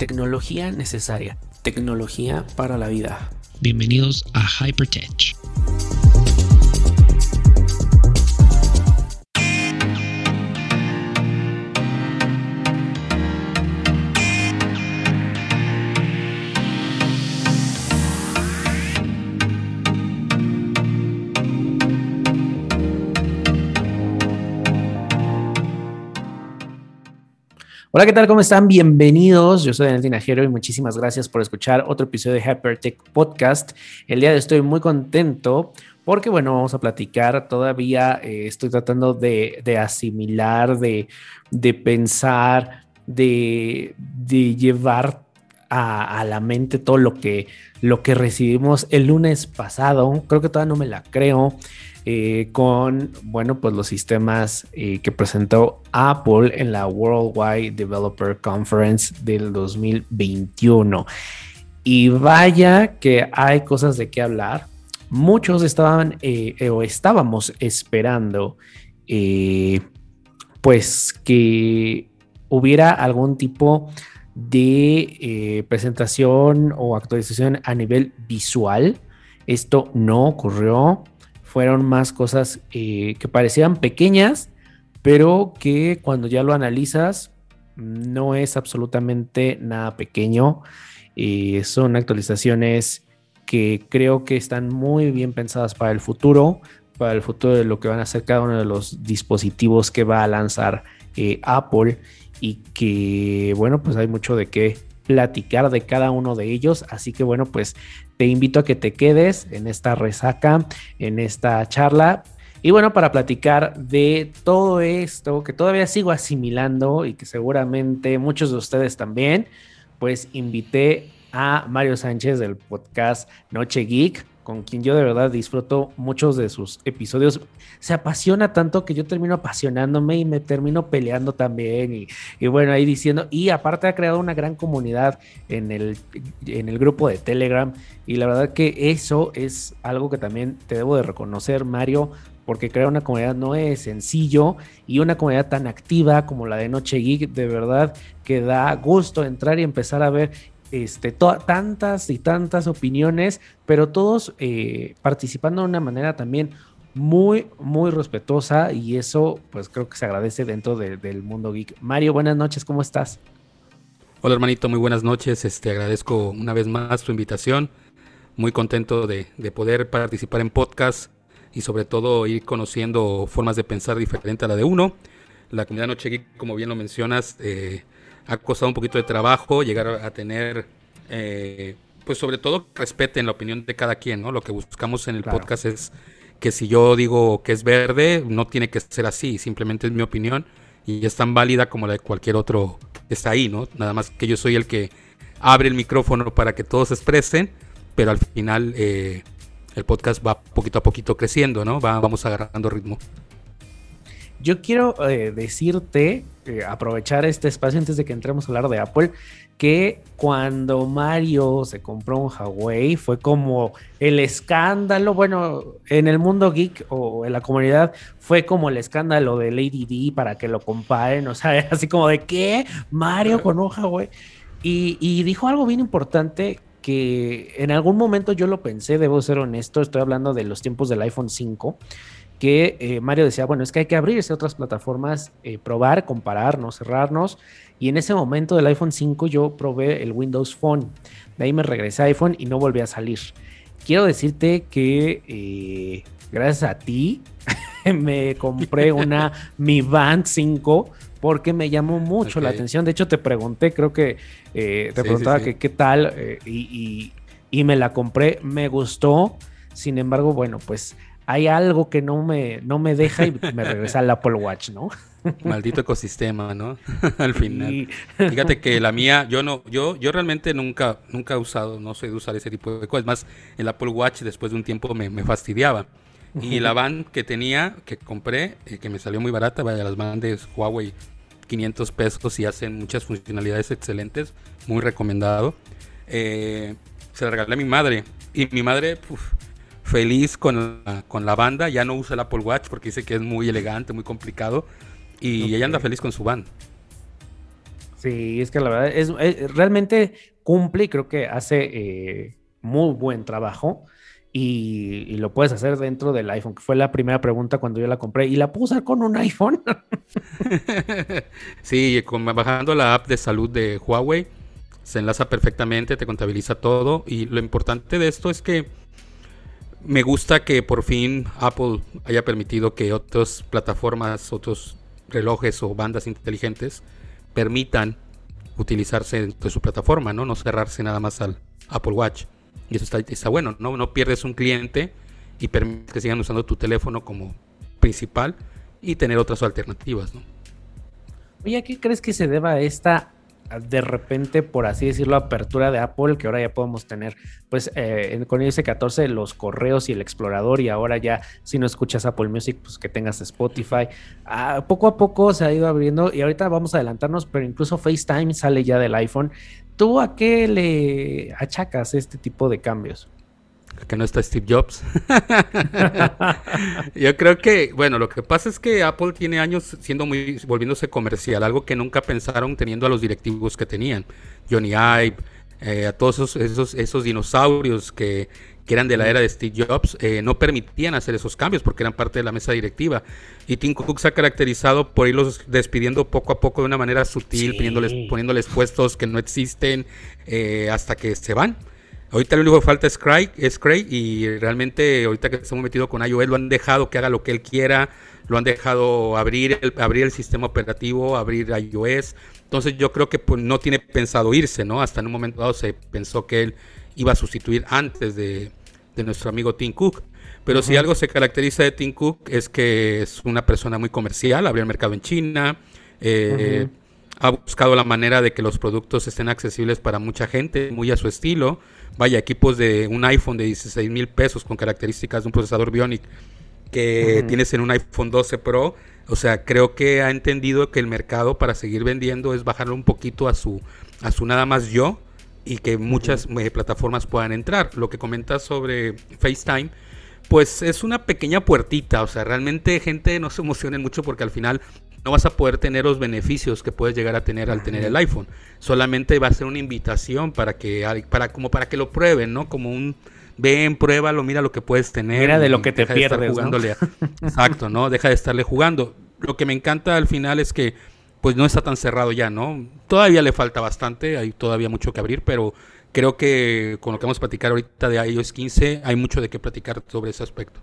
tecnología necesaria, tecnología para la vida. Bienvenidos a Hypertech. Hola, ¿qué tal? ¿Cómo están? Bienvenidos. Yo soy Daniel Tinajero y muchísimas gracias por escuchar otro episodio de Hypertech Podcast. El día de hoy estoy muy contento porque, bueno, vamos a platicar. Todavía eh, estoy tratando de, asimilar, de, pensar, de, llevar a, la mente todo lo que, lo que recibimos el lunes pasado. Creo que todavía no me la creo. Eh, con, bueno, pues los sistemas eh, que presentó Apple en la Worldwide Developer Conference del 2021. Y vaya que hay cosas de qué hablar. Muchos estaban eh, o estábamos esperando pues que hubiera algún tipo de presentación o actualización a nivel visual. Esto no ocurrió fueron más cosas eh, que parecían pequeñas, pero que cuando ya lo analizas no es absolutamente nada pequeño. Eh, son actualizaciones que creo que están muy bien pensadas para el futuro, para el futuro de lo que van a ser cada uno de los dispositivos que va a lanzar eh, Apple y que bueno, pues hay mucho de qué platicar de cada uno de ellos. Así que bueno, pues te invito a que te quedes en esta resaca, en esta charla. Y bueno, para platicar de todo esto que todavía sigo asimilando y que seguramente muchos de ustedes también, pues invité a Mario Sánchez del podcast Noche Geek con quien yo de verdad disfruto muchos de sus episodios. Se apasiona tanto que yo termino apasionándome y me termino peleando también. Y, bueno, ahí diciendo, y aparte ha creado una gran comunidad en el, en el grupo de Telegram. Y la verdad que eso es algo que también te debo de reconocer, Mario, porque crear una comunidad no es sencillo y una comunidad tan activa como la de Noche Geek, de verdad que da gusto entrar y empezar a ver este, tantas y tantas opiniones, pero todos eh, participando de una manera también muy, muy respetuosa y eso pues creo que se agradece dentro del mundo geek. Mario, buenas noches, ¿cómo estás? Hola hermanito, muy buenas noches, este, agradezco una vez más tu invitación, muy contento de, poder participar en podcast y sobre todo ir conociendo formas de pensar diferente a la de uno. La comunidad Noche Geek, como bien lo mencionas, eh, ha costado un poquito de trabajo llegar a tener, eh, pues sobre todo respeten la opinión de cada quien, ¿no? Lo que buscamos en el podcast es que si yo digo que es verde, no tiene que ser así, simplemente es mi opinión y es tan válida como la de cualquier otro que está ahí, ¿no? Nada más que yo soy el que abre el micrófono para que todos expresen, pero al final eh, el podcast va poquito a poquito creciendo, ¿no? Va, vamos agarrando ritmo. Yo quiero eh, decirte, eh, aprovechar este espacio antes de que entremos a hablar de Apple, que cuando Mario se compró un Huawei fue como el escándalo, bueno, en el mundo geek o en la comunidad fue como el escándalo de Lady D para que lo comparen, o sea, así como de qué, Mario con un Huawei. Y, y dijo algo bien importante que en algún momento yo lo pensé, debo ser honesto, estoy hablando de los tiempos del iPhone 5 que eh, Mario decía, bueno, es que hay que abrirse a otras plataformas, eh, probar, compararnos, cerrarnos. Y en ese momento del iPhone 5 yo probé el Windows Phone. De ahí me regresé a iPhone y no volví a salir. Quiero decirte que eh, gracias a ti me compré una Mi Band 5 porque me llamó mucho la atención. De hecho, te pregunté, creo que te preguntaba que qué tal y, y me la compré. Me gustó. Sin embargo, bueno, pues hay algo que no me, no me deja y me regresa al Apple Watch, ¿no? Maldito ecosistema, ¿no? al final. Fíjate que la mía, yo no, yo, yo realmente nunca, nunca he usado, no sé de usar ese tipo de cosas. Más, el Apple Watch después de un tiempo me, fastidiaba. Y la van que tenía, que compré, eh, que me salió muy barata, vaya, las van de Huawei 500 pesos y hacen muchas funcionalidades excelentes, muy recomendado. Eh, se la regalé a mi madre y mi madre, feliz con la, con la banda. Ya no usa el Apple Watch porque dice que es muy elegante, muy complicado. Y ella anda feliz con su band. Sí, es que la verdad es, realmente cumple y creo que hace eh, muy buen trabajo. Y, lo puedes hacer dentro del iPhone, que fue la primera pregunta cuando yo la compré. ¿Y la puedo usar con un iPhone? sí, con, bajando la app de salud de Huawei, se enlaza perfectamente, te contabiliza todo. Y lo importante de esto es que me gusta que por fin Apple haya permitido que otras plataformas, otros relojes o bandas inteligentes permitan utilizarse de su plataforma, ¿no? No cerrarse nada más al Apple Watch. Y eso está, bueno, ¿no? No pierdes un cliente y permites que sigan usando tu teléfono como principal y tener otras alternativas, ¿no? Oye, ¿a qué crees que se deba esta de repente, por así decirlo, apertura de Apple, que ahora ya podemos tener, pues eh, con iOS 14 los correos y el explorador y ahora ya si no escuchas Apple Music, pues que tengas Spotify. Ah, poco a poco se ha ido abriendo y ahorita vamos a adelantarnos, pero incluso FaceTime sale ya del iPhone. ¿Tú a qué le achacas este tipo de cambios? Que no está Steve Jobs. Yo creo que, bueno, lo que pasa es que Apple tiene años siendo muy, volviéndose comercial, algo que nunca pensaron teniendo a los directivos que tenían. Johnny Ive, eh, a todos esos, esos, esos dinosaurios que, que, eran de la era de Steve Jobs, eh, no permitían hacer esos cambios porque eran parte de la mesa directiva. Y Tim Cook se ha caracterizado por irlos despidiendo poco a poco de una manera sutil, poniéndoles, poniéndoles puestos que no existen eh, hasta que se van. Ahorita lo único que falta es Craig, es Craig y realmente ahorita que estamos metidos con iOS lo han dejado que haga lo que él quiera, lo han dejado abrir el, abrir el sistema operativo, abrir iOS. Entonces yo creo que pues, no tiene pensado irse, ¿no? Hasta en un momento dado se pensó que él iba a sustituir antes de, nuestro amigo Tim Cook. Pero si algo se caracteriza de Tim Cook es que es una persona muy comercial, abrió el mercado en China, eh, ha buscado la manera de que los productos estén accesibles para mucha gente, muy a su estilo vaya, equipos de un iPhone de 16 mil pesos con características de un procesador Bionic que tienes en un iPhone 12 Pro. O sea, creo que ha entendido que el mercado para seguir vendiendo es bajarlo un poquito a su, a su nada más yo y que muchas eh, plataformas puedan entrar. Lo que comentas sobre FaceTime, pues es una pequeña puertita. O sea, realmente gente no se emocione mucho porque al final no vas a poder tener los beneficios que puedes llegar a tener al tener el iPhone. Solamente va a ser una invitación para que, para, como para que lo prueben, ¿no? Como un ven, pruébalo, mira lo que puedes tener. Mira de lo que te pierdes. jugándole exacto, ¿no? Deja de estarle jugando. Lo que me encanta al final es que pues no está tan cerrado ya, ¿no? Todavía le falta bastante, hay todavía mucho que abrir, pero creo que con lo que vamos a platicar ahorita de iOS 15 hay mucho de qué platicar sobre ese aspecto.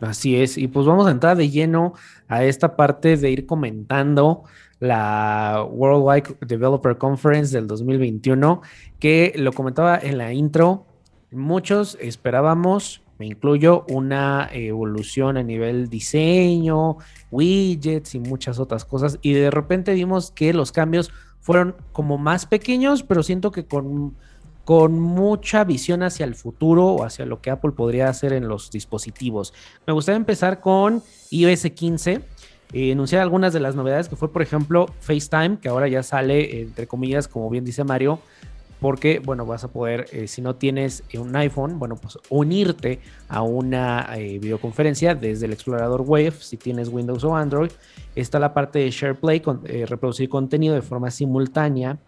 Así es, y pues vamos a entrar de lleno a esta parte de ir comentando la Worldwide Developer Conference del 2021, que lo comentaba en la intro, muchos esperábamos, me incluyo, una evolución a nivel diseño, widgets y muchas otras cosas, y de repente vimos que los cambios fueron como más pequeños, pero siento que con con mucha visión hacia el futuro o hacia lo que Apple podría hacer en los dispositivos. Me gustaría empezar con iOS 15. Eh, enunciar algunas de las novedades que fue, por ejemplo, FaceTime, que ahora ya sale, entre comillas, como bien dice Mario, porque, bueno, vas a poder, eh, si no tienes un iPhone, bueno, pues unirte a una eh, videoconferencia desde el explorador Wave, si tienes Windows o Android. Está la parte de SharePlay, con, reproducir contenido de forma simultánea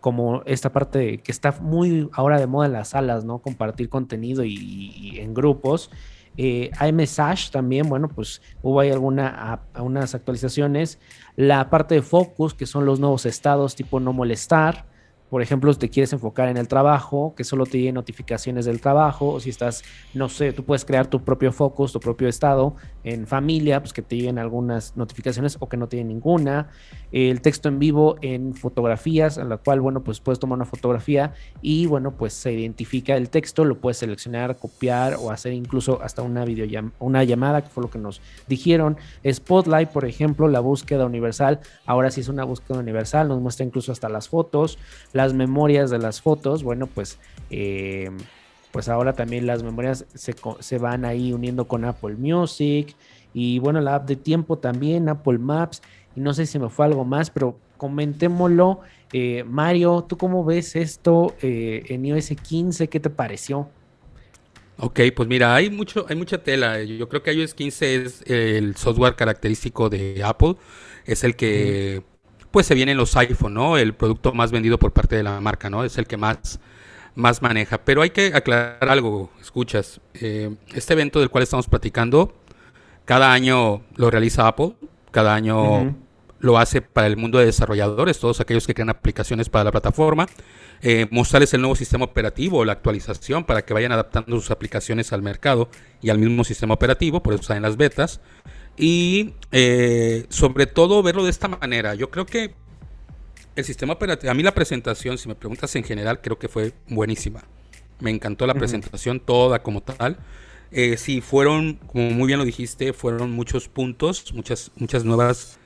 como esta parte que está muy ahora de moda en las salas, ¿no? Compartir contenido y, en grupos. Eh, iMessage también, bueno, pues hubo ahí alguna, actualizaciones. La parte de Focus, que son los nuevos estados tipo no molestar. Por ejemplo, si te quieres enfocar en el trabajo, que solo te lleguen notificaciones del trabajo, o si estás, no sé, tú puedes crear tu propio focus, tu propio estado en familia, pues que te lleguen algunas notificaciones o que no te ninguna. El texto en vivo en fotografías, en la cual, bueno, pues puedes tomar una fotografía y, bueno, pues se identifica el texto, lo puedes seleccionar, copiar o hacer incluso hasta una videollamada, una llamada, que fue lo que nos dijeron. Spotlight, por ejemplo, la búsqueda universal, ahora sí es una búsqueda universal, nos muestra incluso hasta las fotos las memorias de las fotos, bueno, pues, eh, pues ahora también las memorias se, van ahí uniendo con Apple Music y bueno, la app de tiempo también, Apple Maps, y no sé si me fue algo más, pero comentémoslo. Eh, Mario, ¿tú cómo ves esto eh, en iOS 15? ¿Qué te pareció? Ok, pues mira, hay mucho, hay mucha tela. Yo creo que iOS 15 es el software característico de Apple. Es el que pues se vienen los iPhone, ¿no? El producto más vendido por parte de la marca, ¿no? Es el que más, más maneja. Pero hay que aclarar algo, escuchas. Eh, este evento del cual estamos platicando, cada año lo realiza Apple, cada año lo hace para el mundo de desarrolladores, todos aquellos que crean aplicaciones para la plataforma. Eh, mostrarles el nuevo sistema operativo, la actualización para que vayan adaptando sus aplicaciones al mercado y al mismo sistema operativo, por eso están en las betas. Y eh, sobre todo verlo de esta manera. Yo creo que el sistema operativo, a mí la presentación, si me preguntas en general, creo que fue buenísima. Me encantó la presentación toda como tal. Eh, sí, fueron, como muy bien lo dijiste, fueron muchos puntos, muchas, muchas nuevas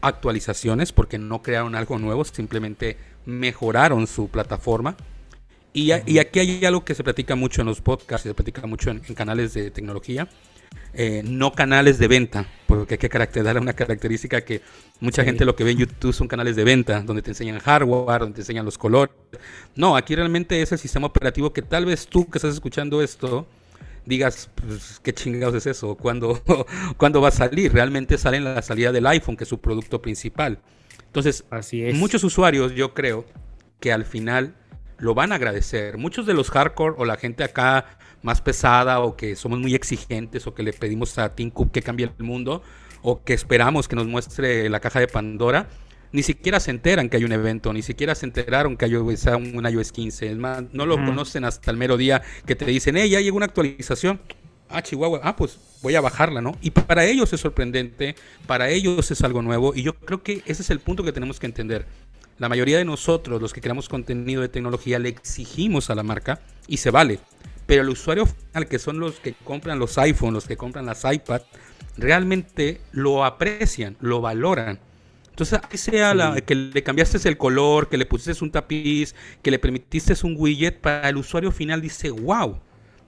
actualizaciones, porque no crearon algo nuevo, simplemente mejoraron su plataforma. Y, aquí hay algo que se platica mucho en los podcasts, se platica mucho en, canales de tecnología, eh, no canales de venta, porque hay que caracterizar una característica que mucha gente lo que ve en YouTube son canales de venta, donde te enseñan hardware, donde te enseñan los colores. No, aquí realmente es el sistema operativo que tal vez tú que estás escuchando esto digas, pues, ¿qué chingados es eso? ¿Cuándo, ¿Cuándo va a salir? Realmente sale en la salida del iPhone, que es su producto principal. Entonces, Así es. muchos usuarios, yo creo, que al final lo van a agradecer. Muchos de los hardcore o la gente acá más pesada o que somos muy exigentes o que le pedimos a Tim Cook que cambie el mundo o que esperamos que nos muestre la caja de Pandora, ni siquiera se enteran que hay un evento, ni siquiera se enteraron que hay un iOS 15. Es más, no lo conocen hasta el mero día que te dicen, hey, ya llegó una actualización. Ah, Chihuahua, ah, pues voy a bajarla, ¿no? Y para ellos es sorprendente, para ellos es algo nuevo y yo creo que ese es el punto que tenemos que entender. La mayoría de nosotros, los que creamos contenido de tecnología, le exigimos a la marca y se vale. Pero el usuario final, que son los que compran los iPhones, los que compran las iPad, realmente lo aprecian, lo valoran. Entonces, que sea la, que le cambiaste el color, que le pusiste un tapiz, que le permitiste un widget, para el usuario final dice, wow,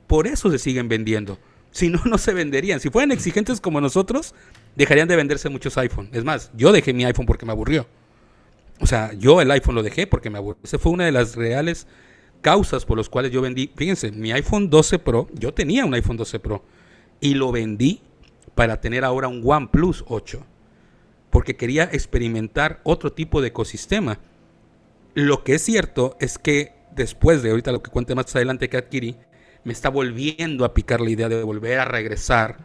por eso se siguen vendiendo. Si no, no se venderían. Si fueran exigentes como nosotros, dejarían de venderse muchos iPhone. Es más, yo dejé mi iPhone porque me aburrió. O sea, yo el iPhone lo dejé porque me aburrió. Esa fue una de las reales causas por las cuales yo vendí. Fíjense, mi iPhone 12 Pro, yo tenía un iPhone 12 Pro y lo vendí para tener ahora un OnePlus 8. Porque quería experimentar otro tipo de ecosistema. Lo que es cierto es que después de ahorita lo que cuente más adelante que adquirí, me está volviendo a picar la idea de volver a regresar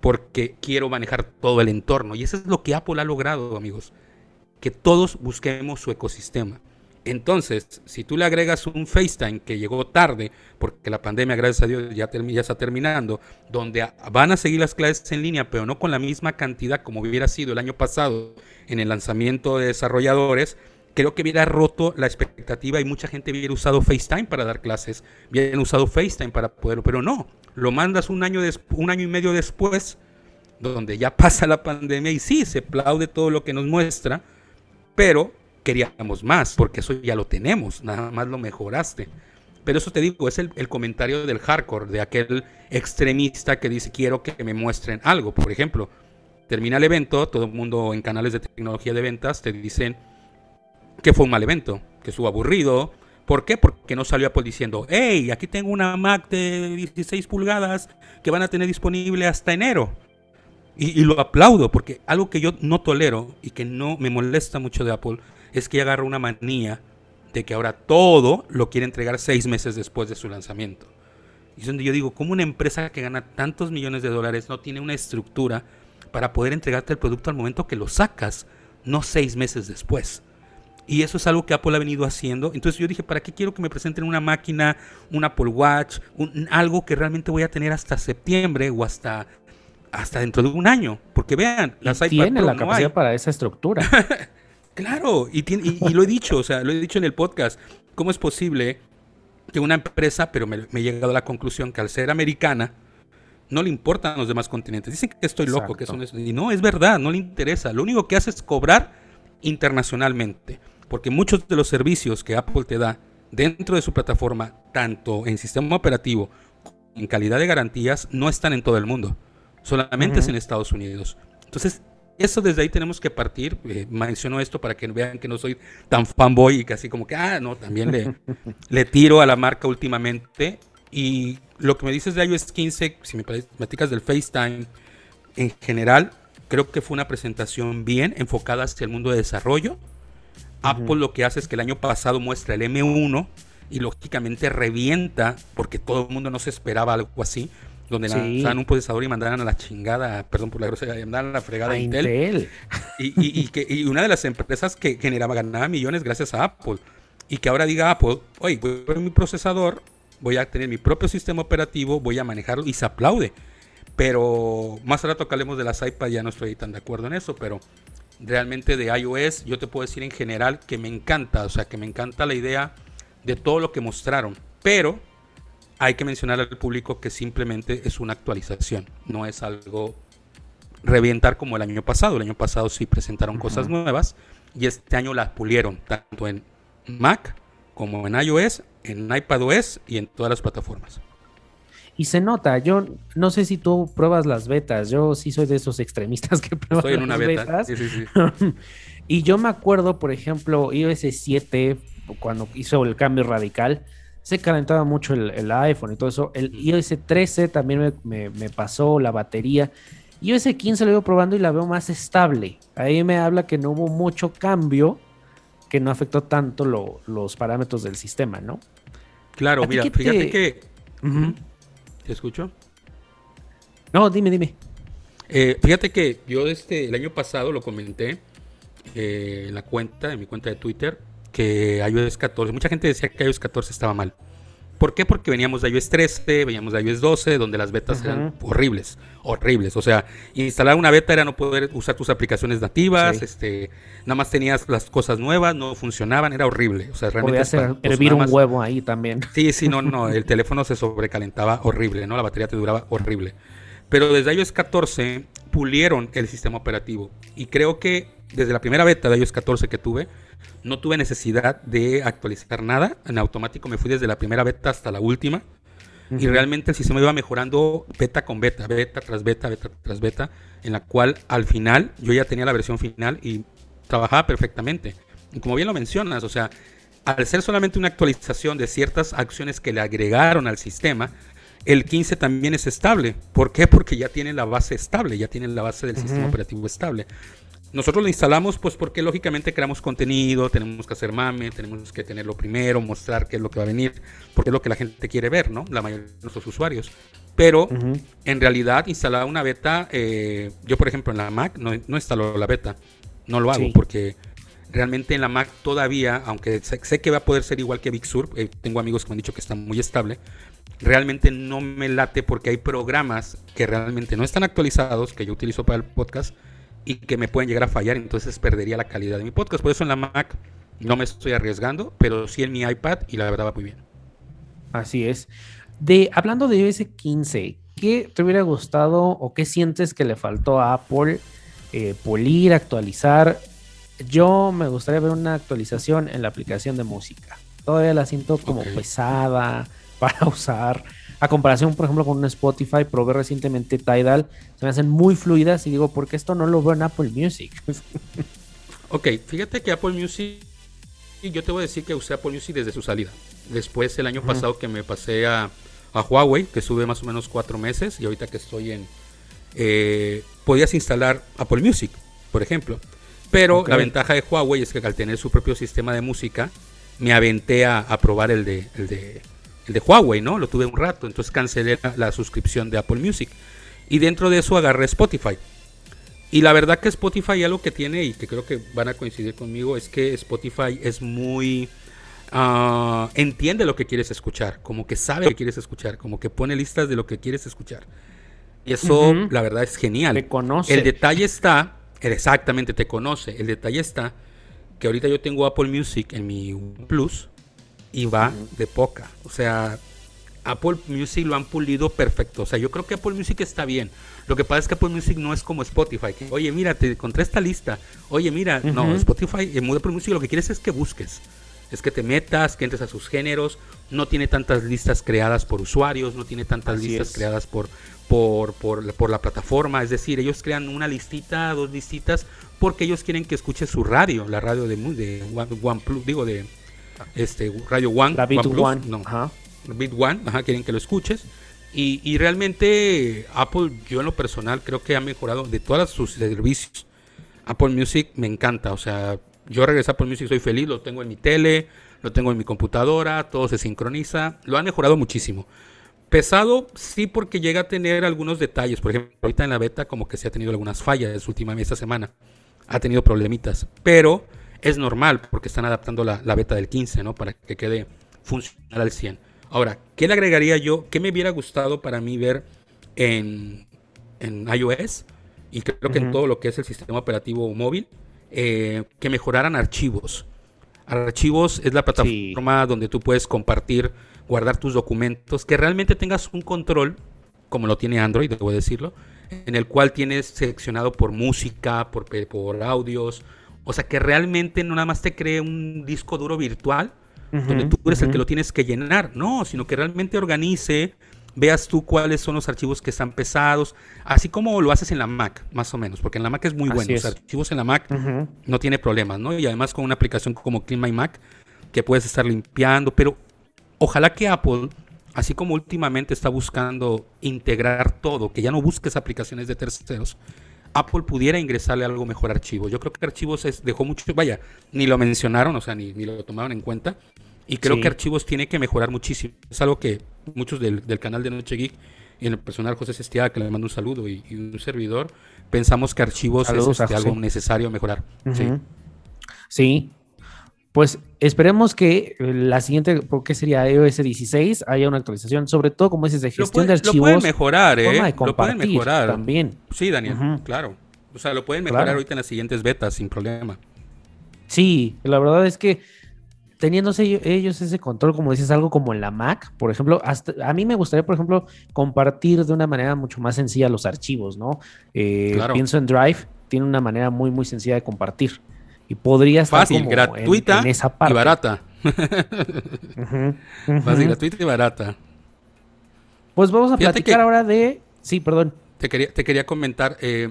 porque quiero manejar todo el entorno. Y eso es lo que Apple ha logrado, amigos. Que todos busquemos su ecosistema. Entonces, si tú le agregas un FaceTime que llegó tarde, porque la pandemia, gracias a Dios, ya, está terminando, donde van a seguir las clases en línea, pero no con la misma cantidad como hubiera sido el año pasado en el lanzamiento de desarrolladores, creo que hubiera roto la expectativa y mucha gente hubiera usado FaceTime para dar clases, hubieran usado FaceTime para poder, pero no, lo mandas un año, un año y medio después, donde ya pasa la pandemia y sí, se aplaude todo lo que nos muestra, pero queríamos más, porque eso ya lo tenemos, nada más lo mejoraste. Pero eso te digo, es el, el, comentario del hardcore, de aquel extremista que dice quiero que me muestren algo. Por ejemplo, termina el evento, todo el mundo en canales de tecnología de ventas te dicen que fue un mal evento, que estuvo aburrido. ¿Por qué? Porque no salió Apple diciendo, hey, aquí tengo una Mac de 16 pulgadas que van a tener disponible hasta enero. Y, y, lo aplaudo, porque algo que yo no tolero y que no me molesta mucho de Apple es que agarra una manía de que ahora todo lo quiere entregar seis meses después de su lanzamiento. Y es donde yo digo, ¿cómo una empresa que gana tantos millones de dólares no tiene una estructura para poder entregarte el producto al momento que lo sacas, no seis meses después? Y eso es algo que Apple ha venido haciendo. Entonces yo dije, ¿para qué quiero que me presenten una máquina, un Apple Watch, algo que realmente voy a tener hasta septiembre o hasta, hasta dentro de un año? Porque vean, las iPad tiene la capacidad para esa estructura. claro, y, y, lo he dicho, o sea, lo he dicho en el podcast. ¿Cómo es posible que una empresa, pero me, he llegado a la conclusión que al ser americana, no le importan los demás continentes. Dicen que estoy loco, que eso no es... Y no, es verdad, no le interesa. Lo único que hace es cobrar internacionalmente. Porque muchos de los servicios que Apple te da dentro de su plataforma, tanto en sistema operativo como en calidad de garantías, no están en todo el mundo. Solamente es en Estados Unidos. Entonces, eso desde ahí tenemos que partir. Eh, menciono esto para que vean que no soy tan fanboy y que así como que, ah, no, también le, le tiro a la marca últimamente. Y lo que me dices de iOS 15, si me platicas del FaceTime en general, creo que fue una presentación bien enfocada hacia el mundo de desarrollo Apple lo que hace es que el año pasado muestra el M1 y lógicamente revienta, porque todo el mundo no se esperaba algo así, donde lanzaran un procesador y mandaran a la chingada, perdón por la grosería, mandaran a la fregada a Intel. Y, que, y una de las empresas que generaba, ganaba millones gracias a Apple. Y que ahora diga Apple, oye, voy a ver mi procesador, voy a tener mi propio sistema operativo, voy a manejarlo y se aplaude. Pero más rato que hablemos de las iPad ya no estoy tan de acuerdo en eso, pero realmente de iOS yo te puedo decir en general que me encanta, o sea, que me encanta la idea de todo lo que mostraron, pero hay que mencionar al público que simplemente es una actualización, no es algo revientar como el año pasado. El año pasado sí presentaron cosas nuevas y este año las pulieron tanto en Mac como en iOS, en iPadOS y en todas las plataformas. Y se nota, yo no sé si tú pruebas las betas, yo sí soy de esos extremistas que prueban en una las beta. betas. Sí, sí, sí. y yo me acuerdo, por ejemplo, iOS 7, cuando hizo el cambio radical, se calentaba mucho el, iPhone y todo eso. El iOS 13 también me, pasó la batería. iOS 15 lo iba probando y la veo más estable. Ahí me habla que no hubo mucho cambio, que no afectó tanto los parámetros del sistema, ¿no? Claro, mira, fíjate que... ¿Te escucho? No, dime, dime. Eh, fíjate que yo este, el año pasado lo comenté eh, en la cuenta, en mi cuenta de Twitter, que iOS 14, mucha gente decía que iOS 14 estaba mal. ¿Por qué? Porque veníamos de iOS 13, veníamos de iOS 12, donde las betas eran horribles, horribles. O sea, instalar una beta era no poder usar tus aplicaciones nativas, este, nada más tenías las cosas nuevas, no funcionaban, era horrible. O sea, realmente hacer hervir un huevo ahí también. Sí, sí, no, no, el teléfono se sobrecalentaba horrible, ¿no? La batería te duraba horrible. Pero desde iOS 14 pulieron el sistema operativo y creo que desde la primera beta de iOS 14 que tuve, no tuve necesidad de actualizar nada. En automático me fui desde la primera beta hasta la última. Y realmente el sistema iba mejorando beta con beta, beta tras beta, beta tras beta, en la cual al final yo ya tenía la versión final y trabajaba perfectamente. Y como bien lo mencionas, o sea, al ser solamente una actualización de ciertas acciones que le agregaron al sistema, el 15 también es estable. ¿Por qué? Porque ya tiene la base estable, ya tiene la base del sistema operativo estable. Nosotros lo instalamos pues porque lógicamente creamos contenido, tenemos que hacer mame, tenemos que tenerlo primero, mostrar qué es lo que va a venir, porque es lo que la gente quiere ver, ¿no? La mayoría de nuestros usuarios. Pero en realidad instalar una beta, eh, yo por ejemplo en la Mac no, no instalo la beta, no lo hago porque realmente en la Mac todavía, aunque sé, que va a poder ser igual que Big Sur, eh, tengo amigos que me han dicho que está muy estable, realmente no me late porque hay programas que realmente no están actualizados, que yo utilizo para el podcast, y que me pueden llegar a fallar, entonces perdería la calidad de mi podcast. Por eso en la Mac no me estoy arriesgando, pero sí en mi iPad y la verdad va muy bien. Así es. De, hablando de iOS 15, ¿qué te hubiera gustado o qué sientes que le faltó a Apple eh, pulir, actualizar? Yo me gustaría ver una actualización en la aplicación de música. Todavía la siento como pesada para usar a comparación, por ejemplo, con un Spotify, probé recientemente Tidal, se me hacen muy fluidas y digo, ¿por qué esto no lo veo en Apple Music? ok, fíjate que Apple Music, yo te voy a decir que usé Apple Music desde su salida. Después, el año pasado que me pasé a, Huawei, que estuve más o menos cuatro meses, y ahorita que estoy en... Eh, podías instalar Apple Music, por ejemplo. Pero la ventaja de Huawei es que al tener su propio sistema de música, me aventé a, a probar el de, el de el de Huawei, ¿no? Lo tuve un rato, entonces cancelé la, suscripción de Apple Music. Y dentro de eso agarré Spotify. Y la verdad que Spotify algo que tiene y que creo que van a coincidir conmigo es que Spotify es muy... Ah, entiende lo que quieres escuchar, como que sabe lo que quieres escuchar, como que pone listas de lo que quieres escuchar. Y eso, la verdad, es genial. Te conoce. El detalle está, exactamente, te conoce. El detalle está que ahorita yo tengo Apple Music en mi Plus y va de poca. O sea, Apple Music lo han pulido perfecto. O sea, yo creo que Apple Music está bien. Lo que pasa es que Apple Music no es como Spotify. Oye, mira, te encontré esta lista. Oye, mira, no, Spotify, en modo Apple Music lo que quieres es que busques. Es que te metas, que entres a sus géneros. No tiene tantas listas creadas por usuarios, no tiene tantas listas creadas por, por, por, la plataforma. Es decir, ellos crean una listita, dos listitas, porque ellos quieren que escuches su radio, la radio de, de OnePlus, digo, de, este Radio One, la Beat One, no, ajá. Beat One, ajá, quieren que lo escuches. Y, y, realmente Apple, yo en lo personal creo que ha mejorado de todos sus servicios. Apple Music me encanta, o sea, Yo regresé a Apple Music, soy feliz, lo tengo en mi tele, lo tengo en mi computadora, todo se sincroniza, lo han mejorado muchísimo. Pesado, sí, porque llega a tener algunos detalles. Por ejemplo, ahorita en la beta, como que se ha tenido algunas fallas últimamente esta semana. Ha tenido problemitas. Pero es normal, porque están adaptando la, la beta del 15, ¿no? Para que quede funcional al 100. Ahora, ¿qué le agregaría yo? ¿Qué me hubiera gustado para mí ver en, en iOS? Y creo que en todo lo que es el sistema operativo móvil, eh, que mejoraran archivos. Archivos es la plataforma donde tú puedes compartir, guardar tus documentos, que realmente tengas un control, como lo tiene Android, debo decirlo, en el cual tienes seleccionado por música, por, por audios, o sea, que realmente no nada más te cree un disco duro virtual, donde tú eres el que lo tienes que llenar, no, sino que realmente organice, veas tú cuáles son los archivos que están pesados, así como lo haces en la Mac, más o menos, porque en la Mac es muy bueno, los archivos en la Mac no tiene problemas, ¿no? Y además con una aplicación como Clean My Mac, que puedes estar limpiando, pero ojalá que Apple, así como últimamente está buscando integrar todo, que ya no busques aplicaciones de terceros, Apple pudiera ingresarle algo mejor a archivos. Yo creo que archivos es, dejó mucho, vaya, ni lo mencionaron, o sea, ni, ni lo tomaron en cuenta. Y creo que archivos tiene que mejorar muchísimo. Es algo que muchos del, canal de Noche Geek y en el personal José Sestiaga, que le mando un saludo, y, un servidor, pensamos que archivos es este, algo necesario mejorar. Sí. Sí. Pues esperemos que la siguiente, porque sería iOS 16, haya una actualización, sobre todo como dices, de gestión de archivos. Lo pueden mejorar, ¿eh? lo pueden mejorar. También. Sí, Daniel, claro. O sea, lo pueden mejorar ahorita en las siguientes betas sin problema. Sí, la verdad es que teniéndose ellos ese control, como dices, algo como en la Mac, por ejemplo, hasta, a mí me gustaría, por ejemplo, compartir de una manera mucho más sencilla los archivos, ¿no? Eh, pienso en Drive, tiene una manera muy, muy sencilla de compartir. Y podría estar Fácil, gratuita en, esa parte. y barata. Fácil, gratuita y barata. Pues vamos a platicar ahora de... Sí, perdón. Te quería, te quería comentar, eh,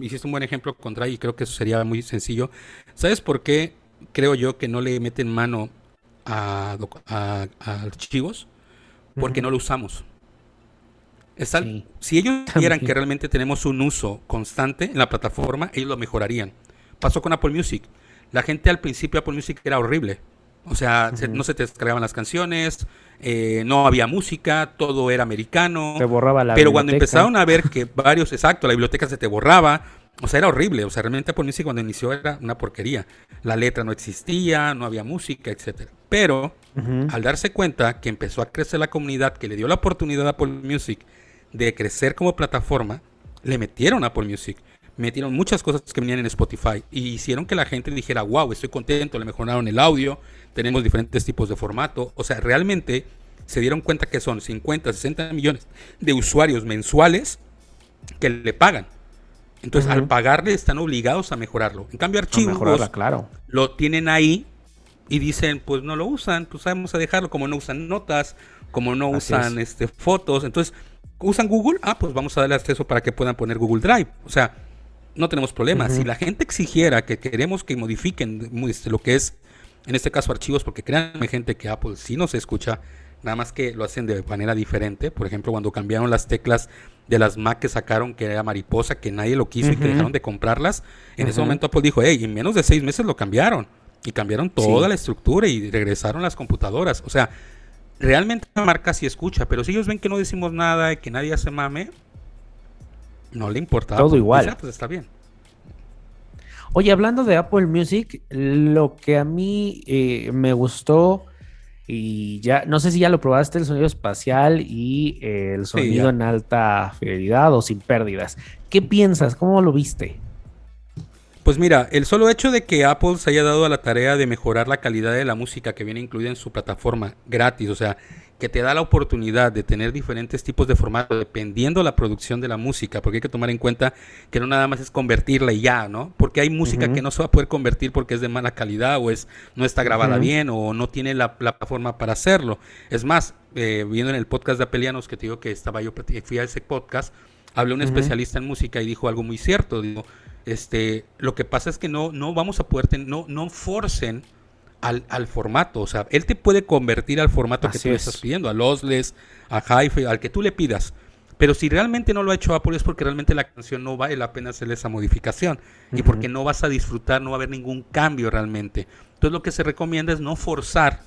hiciste un buen ejemplo con Drive y creo que eso sería muy sencillo. ¿Sabes por qué creo yo que no le meten mano a, archivos porque no lo usamos. Si ellos vieran que realmente tenemos un uso constante en la plataforma, ellos lo mejorarían. Pasó con Apple Music. La gente al principio Apple Music era horrible. O sea, no se te descargaban las canciones, eh, no había música, todo era americano. Se borraba la Pero cuando empezaron a ver que varios, exacto, la biblioteca se te borraba, o sea, era horrible. O sea, realmente Apple Music cuando inició era una porquería. La letra no existía, no había música, etc. Pero al darse cuenta que empezó a crecer la comunidad, que le dio la oportunidad a Apple Music de crecer como plataforma, le metieron a Apple Music. Metieron muchas cosas que venían en Spotify y hicieron que la gente dijera, wow, estoy contento, le mejoraron el audio, tenemos diferentes tipos de formato. O sea, realmente se dieron cuenta que son 50, 60 millones de usuarios mensuales que le pagan entonces, al pagarle están obligados a mejorarlo. En cambio, archivos claro. lo tienen ahí y dicen, pues no lo usan, pues vamos a dejarlo, como no usan notas, como no usan este, fotos. Entonces, ¿usan Google? Ah, pues vamos a darle acceso para que puedan poner Google Drive. O sea, no tenemos problema. Si la gente exigiera que queremos que modifiquen este, lo que es, en este caso, archivos, porque créanme, gente, que Apple sí nos escucha, nada más que lo hacen de manera diferente. Por ejemplo, cuando cambiaron las teclas de las Mac que sacaron, que era mariposa, que nadie lo quiso y que dejaron de comprarlas, en ese momento Apple dijo, hey, en menos de seis meses lo cambiaron. Y cambiaron toda la estructura y regresaron las computadoras. O sea, realmente la marca sí escucha, pero si ellos ven que no decimos nada y que nadie hace mame, no le importa. Todo igual. Ah, pues está bien. Oye, hablando de Apple Music, lo que a mí eh, me gustó y ya, no sé si ya lo probaste, el sonido espacial y el sonido en alta fidelidad o sin pérdidas. ¿Qué piensas? ¿Cómo lo viste? Pues mira, el solo hecho de que Apple se haya dado a la tarea de mejorar la calidad de la música que viene incluida en su plataforma gratis, o sea, que te da la oportunidad de tener diferentes tipos de formato dependiendo la producción de la música, porque hay que tomar en cuenta que no nada más es convertirla y ya, ¿no? Porque hay música que no se va a poder convertir porque es de mala calidad o es no está grabada bien o no tiene la plataforma para hacerlo. Es más, eh, viendo en el podcast de Apelianos que te digo que estaba yo fui a ese podcast, hablé un especialista en música y dijo algo muy cierto, digo, este, lo que pasa es que no no vamos a poder no no forcen al, formato. O sea, él te puede convertir al formato que tú estás pidiendo, a lossless, a hi al que tú le pidas. Pero si realmente no lo ha hecho Apple es porque realmente la canción no vale la pena hacerle esa modificación y porque no vas a disfrutar, no va a haber ningún cambio realmente. Entonces lo que se recomienda es no forzar.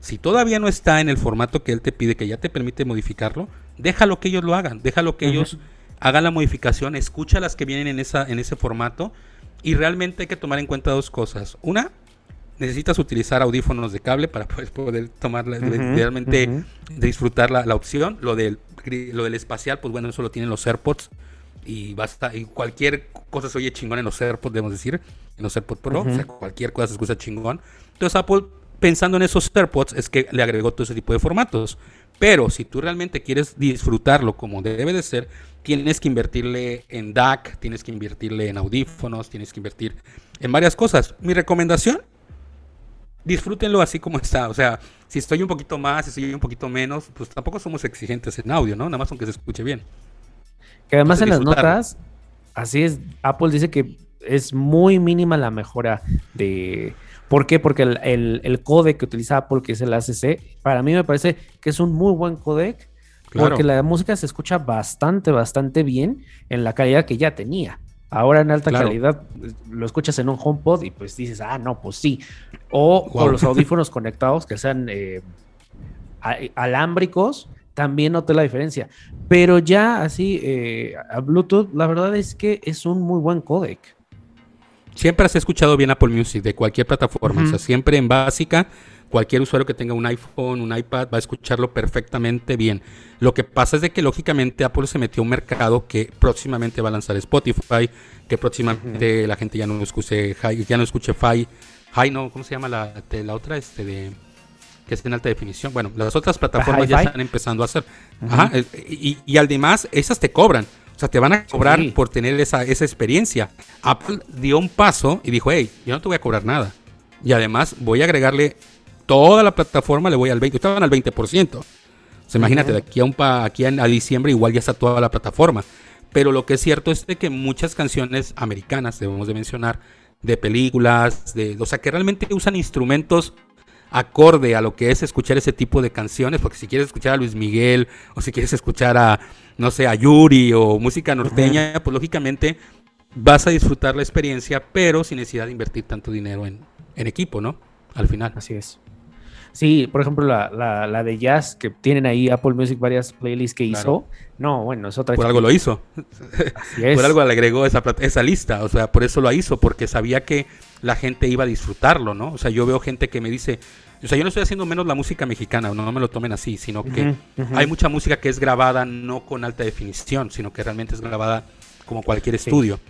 Si todavía no está en el formato que él te pide, que ya te permite modificarlo, déjalo que ellos lo hagan, déjalo que ellos hagan la modificación, escucha las que vienen en, esa, en ese formato y realmente hay que tomar en cuenta dos cosas. Una, necesitas utilizar audífonos de cable para poder tomar realmente disfrutar la, la, opción. Lo del, lo del espacial, pues bueno, eso lo tienen los AirPods y basta. Y cualquier cosa se oye chingón en los AirPods, debemos decir, en los AirPods Pro, o sea, cualquier cosa se escucha chingón. Entonces Apple, pensando en esos AirPods, es que le agregó todo ese tipo de formatos. Pero si tú realmente quieres disfrutarlo como debe de ser, tienes que invertirle en DAC, tienes que invertirle en audífonos, tienes que invertir en varias cosas. Mi recomendación disfrútenlo así como está. O sea, si estoy un poquito más, si estoy un poquito menos, pues tampoco somos exigentes en audio, ¿no? Nada más aunque se escuche bien. Que además en las notas, así es, Apple dice que es muy mínima la mejora de... ¿Por qué? Porque el, el, codec que utiliza Apple, que es el ACC, para mí me parece que es un muy buen codec, porque la música se escucha bastante, bastante bien en la calidad que ya tenía. Ahora en alta calidad lo escuchas en un HomePod y pues dices, ah, no, pues sí. O con los audífonos conectados que sean eh, alámbricos, también noté la diferencia. Pero ya así, eh, a Bluetooth, la verdad es que es un muy buen codec. Siempre has escuchado bien Apple Music de cualquier plataforma, o sea, siempre en básica cualquier usuario que tenga un iPhone, un iPad, va a escucharlo perfectamente bien. Lo que pasa es de que lógicamente Apple se metió a un mercado que próximamente va a lanzar Spotify, que próximamente la gente ya no escuche ya no escuche Fi, Hi, no, ¿cómo se llama la, la otra? Este de que es en alta definición. Bueno, las otras plataformas ya están empezando a hacer. Ajá, y, y además, esas te cobran. O sea, te van a cobrar por tener esa, esa experiencia. Apple dio un paso y dijo, hey, yo no te voy a cobrar nada. Y además voy a agregarle toda la plataforma le voy al 20%. Estaban al 20%. O imagínate, de aquí a, un aquí a, diciembre igual ya está toda la plataforma. Pero lo que es cierto es de que muchas canciones americanas, debemos de mencionar, de películas, de, o sea, que realmente usan instrumentos acorde a lo que es escuchar ese tipo de canciones, porque si quieres escuchar a Luis Miguel o si quieres escuchar a, no sé, a Yuri o música norteña, pues lógicamente vas a disfrutar la experiencia, pero sin necesidad de invertir tanto dinero en, en equipo, ¿no? Al final. Así es. Sí, por ejemplo, la, la, de jazz que tienen ahí Apple Music, varias playlists que hizo. No, bueno, es otra. Por algo lo hizo. por algo le agregó esa, esa lista. O sea, por eso lo hizo, porque sabía que la gente iba a disfrutarlo, ¿no? O sea, yo veo gente que me dice, o sea, yo no estoy haciendo menos la música mexicana, no, no me lo tomen así, sino que hay mucha música que es grabada no con alta definición, sino que realmente es grabada como cualquier estudio.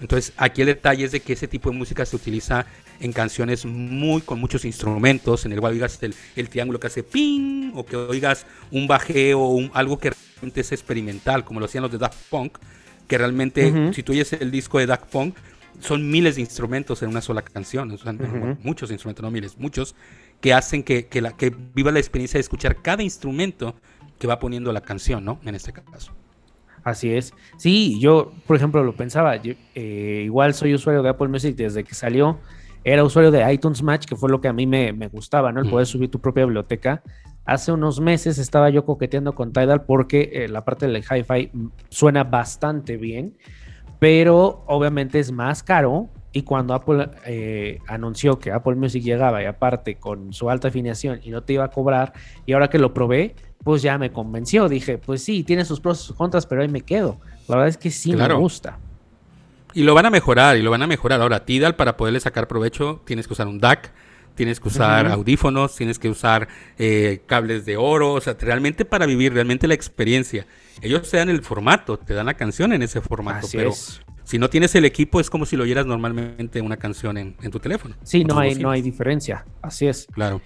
Entonces, aquí el detalle es de que ese tipo de música se utiliza en canciones muy con muchos instrumentos, en el cual oigas el, triángulo que hace ping, o que oigas un bajeo, o algo que realmente es experimental, como lo hacían los de Daft Punk, que realmente, si tú oyes el disco de Daft Punk, son miles de instrumentos en una sola canción, o sea, muchos instrumentos, no miles, muchos, que hacen que, que, la, que viva la experiencia de escuchar cada instrumento que va poniendo la canción, ¿no? En este caso. Así es. Sí, yo, por ejemplo, lo pensaba. Eh, igual soy usuario de Apple Music desde que salió era usuario de iTunes Match, que fue lo que a mí me, gustaba, ¿no? El poder subir tu propia biblioteca. Hace unos meses estaba yo coqueteando con Tidal porque eh, la parte del hi-fi suena bastante bien, pero obviamente es más caro. Y cuando Apple eh, anunció que Apple Music llegaba y aparte con su alta afinación y no te iba a cobrar, y ahora que lo probé, pues ya me convenció. Dije, pues sí, tiene sus pros y sus contras, pero ahí me quedo. La verdad es que sí me gusta. Y lo van a mejorar, y lo van a mejorar. Ahora, Tidal, para poderle sacar provecho, tienes que usar un DAC, tienes que usar audífonos, tienes que usar eh, cables de oro, o sea, realmente para vivir realmente la experiencia. Ellos te dan el formato, te dan la canción en ese formato, pero si no tienes el equipo es como si lo oyeras normalmente una canción en, en tu teléfono. Sí, no hay, no hay diferencia, así es. Claro.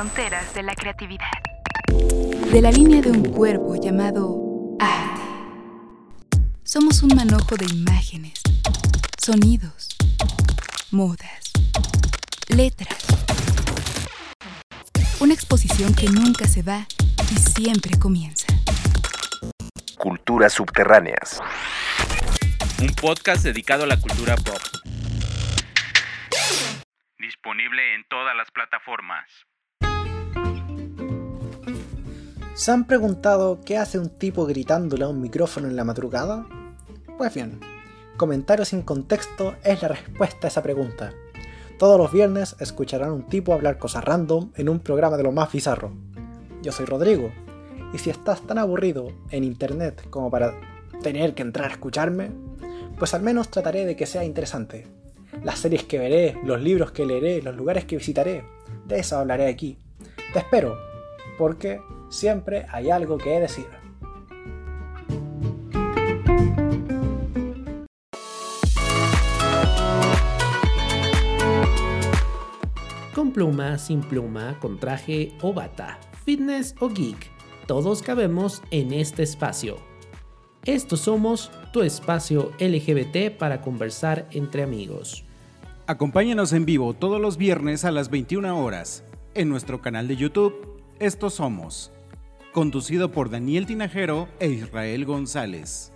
Fronteras de la creatividad. De la línea de un cuerpo llamado arte. Somos un manojo de imágenes, sonidos, modas, letras. Una exposición que nunca se va y siempre comienza. Culturas Subterráneas. Un podcast dedicado a la cultura pop. Disponible en todas las plataformas. ¿Se han preguntado qué hace un tipo gritándole a un micrófono en la madrugada? Pues bien, Comentarios sin contexto es la respuesta a esa pregunta. Todos los viernes escucharán un tipo hablar cosas random en un programa de lo más bizarro. Yo soy Rodrigo, y si estás tan aburrido en internet como para tener que entrar a escucharme, pues al menos trataré de que sea interesante. Las series que veré, los libros que leeré, los lugares que visitaré, de eso hablaré aquí. Te espero, porque siempre hay algo que decir. Con pluma, sin pluma, con traje o bata, fitness o geek, todos cabemos en este espacio. Estos somos tu espacio LGBT para conversar entre amigos. Acompáñanos en vivo todos los viernes a las 21 horas en nuestro canal de YouTube Estos Somos, conducido por Daniel Tinajero e Israel González.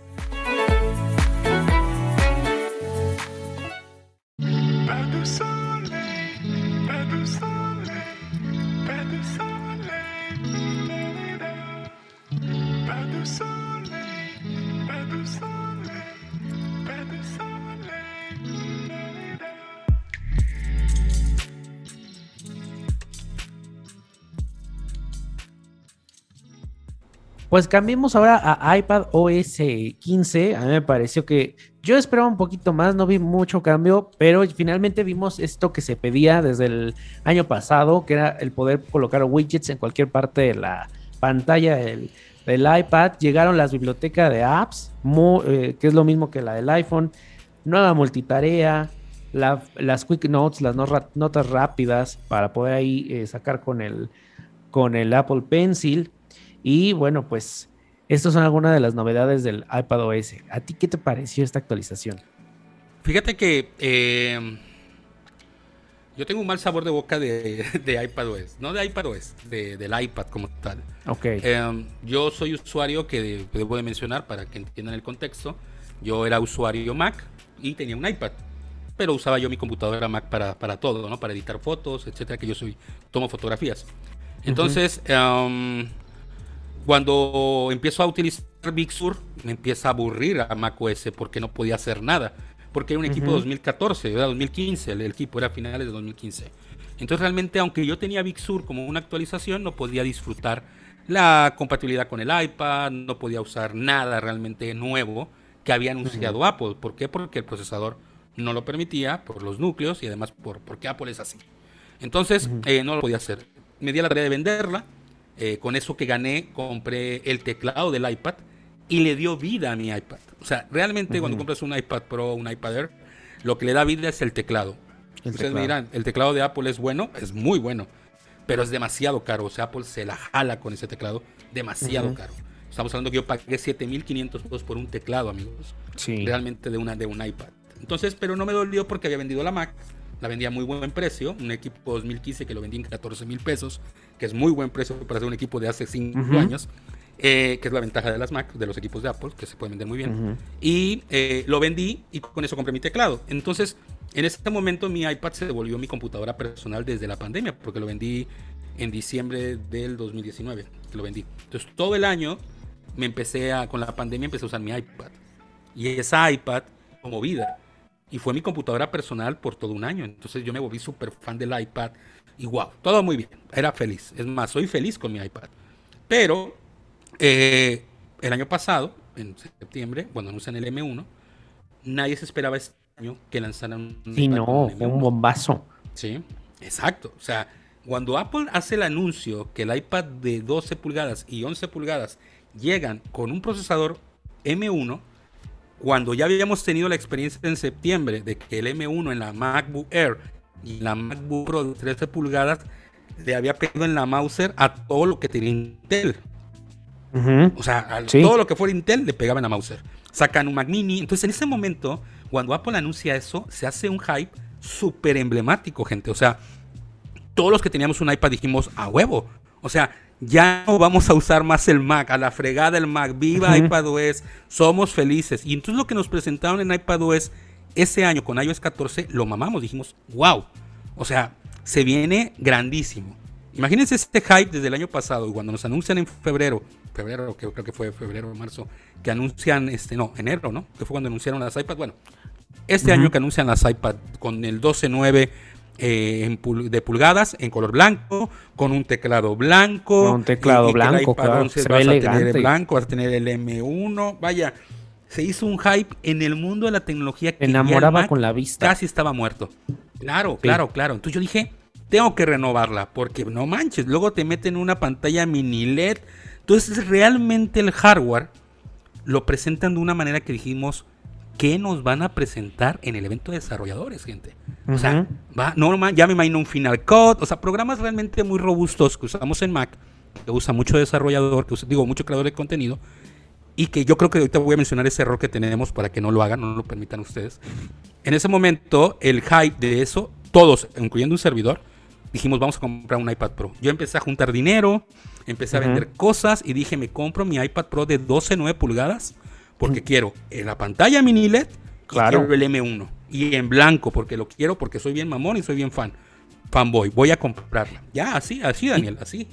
Pues cambiemos ahora a iPad OS 15. A mí me pareció que yo esperaba un poquito más, no vi mucho cambio, pero finalmente vimos esto que se pedía desde el año pasado, que era el poder colocar widgets en cualquier parte de la pantalla del, iPad. Llegaron las bibliotecas de apps, eh, que es lo mismo que la del iPhone, nueva multitarea, las quick notes, las notas rápidas para poder ahí eh, sacar con el, con el Apple Pencil. Y bueno, pues estas son algunas de las novedades del iPad OS. ¿A ti qué te pareció esta actualización? Fíjate que eh, yo tengo un mal sabor de boca de, de iPadOS, no de iPadOS, de, del iPad como tal. Ok. Eh, yo soy usuario que debo de mencionar para que entiendan el contexto. Yo era usuario Mac y tenía un iPad, pero usaba yo mi computadora Mac para, para todo, ¿no? Para editar fotos, etcétera, que yo soy tomo fotografías. Entonces, cuando empiezo a utilizar Big Sur, me empieza a aburrir a macOS porque no podía hacer nada. Porque era un equipo de 2014, era 2015, el, equipo era finales de 2015. Entonces realmente, aunque yo tenía Big Sur como una actualización, no podía disfrutar la compatibilidad con el iPad, no podía usar nada realmente nuevo que había anunciado Apple. ¿Por qué? Porque el procesador no lo permitía por los núcleos y además por, porque Apple es así. Entonces eh, no lo podía hacer. Me di la tarea de venderla eh, con eso que gané, compré el teclado del iPad y le dio vida a mi iPad. O sea, realmente cuando compras un iPad Pro o un iPad Air, lo que le da vida es el teclado. Ustedes me dirán, el teclado de Apple es bueno, es muy bueno, pero es demasiado caro. O sea, Apple se la jala con ese teclado, demasiado caro. Estamos hablando que yo pagué 7500 pesos por un teclado, amigos. Sí. Realmente de, una, de un iPad. Entonces, pero no me dolió porque había vendido la Mac la vendía a muy buen precio, un equipo 2015 que lo vendí en 14 mil pesos, que es muy buen precio para ser un equipo de hace 5 años, eh, que es la ventaja de las Mac, de los equipos de Apple, que se pueden vender muy bien. Y eh, lo vendí y con eso compré mi teclado. Entonces, en este momento mi iPad se devolvió mi computadora personal desde la pandemia, porque lo vendí en diciembre del 2019, que lo vendí. Entonces, todo el año me empecé a, con la pandemia empecé a usar mi iPad. Y esa iPad como vida y fue mi computadora personal por todo un año. Entonces yo me volví súper fan del iPad y wow, todo muy bien. Era feliz. Es más, soy feliz con mi iPad. Pero eh, el año pasado, en septiembre, cuando anuncian el M1, nadie se esperaba este año que lanzaran un. Sí, no, un bombazo. Sí, exacto. O sea, cuando Apple hace el anuncio que el iPad de 12 pulgadas y 11 pulgadas llegan con un procesador M1, cuando ya habíamos tenido la experiencia en septiembre de que el M1 en la MacBook Air y la MacBook Pro de 13 pulgadas le había pegado en la Mauser a todo lo que tenía Intel. O sea, a todo lo que fuera Intel le pegaba en la Mauser. Sacan un Mac Mini. Entonces, en ese momento, cuando Apple anuncia eso, se hace un hype súper emblemático, gente. O sea, todos los que teníamos un iPad dijimos, a huevo. O sea, ya no vamos a usar más el Mac, a la fregada el Mac, viva iPadOS, somos felices. Y entonces lo que nos presentaron en iPadOS ese año con iOS 14, lo mamamos, dijimos, wow, o sea, se viene grandísimo. Imagínense este hype desde el año pasado, y cuando nos anuncian en febrero, febrero, que creo que fue febrero o marzo, que anuncian, este, no, enero, ¿no? Que fue cuando anunciaron las iPads, bueno, este año que anuncian las iPad con el 12.9 eh, en pul- de pulgadas en color blanco, con un teclado blanco. Con un teclado blanco, iPad claro, 11 se vas ve a tener el blanco, vas a tener el M1. Vaya, se hizo un hype en el mundo de la tecnología que Enamoraba Mac con la vista. Casi estaba muerto. Claro, Sí. claro, claro. Entonces yo dije, tengo que renovarla, porque no manches, luego te meten una pantalla mini LED. Entonces realmente el hardware lo presentan de una manera que dijimos, ¿qué nos van a presentar en el evento de desarrolladores, gente? O sea, va, no, ya me imagino un Final Cut, o sea, programas realmente muy robustos que usamos en Mac, que usa mucho desarrollador, que usa, digo, mucho creador de contenido, y que yo creo que ahorita voy a mencionar ese error que tenemos para que no lo hagan, no lo permitan ustedes. En ese momento, el hype de eso, todos, incluyendo un servidor, dijimos, vamos a comprar un iPad Pro. Yo empecé a juntar dinero, empecé a Ujú. vender cosas y dije, me compro mi iPad Pro de 12.9 pulgadas porque quiero en la pantalla mini LED y Claro. quiero el M1. Y en blanco, porque lo quiero, porque soy bien mamón y soy bien fan. Fanboy, voy a comprarla. Ya, así, así, Daniel, así.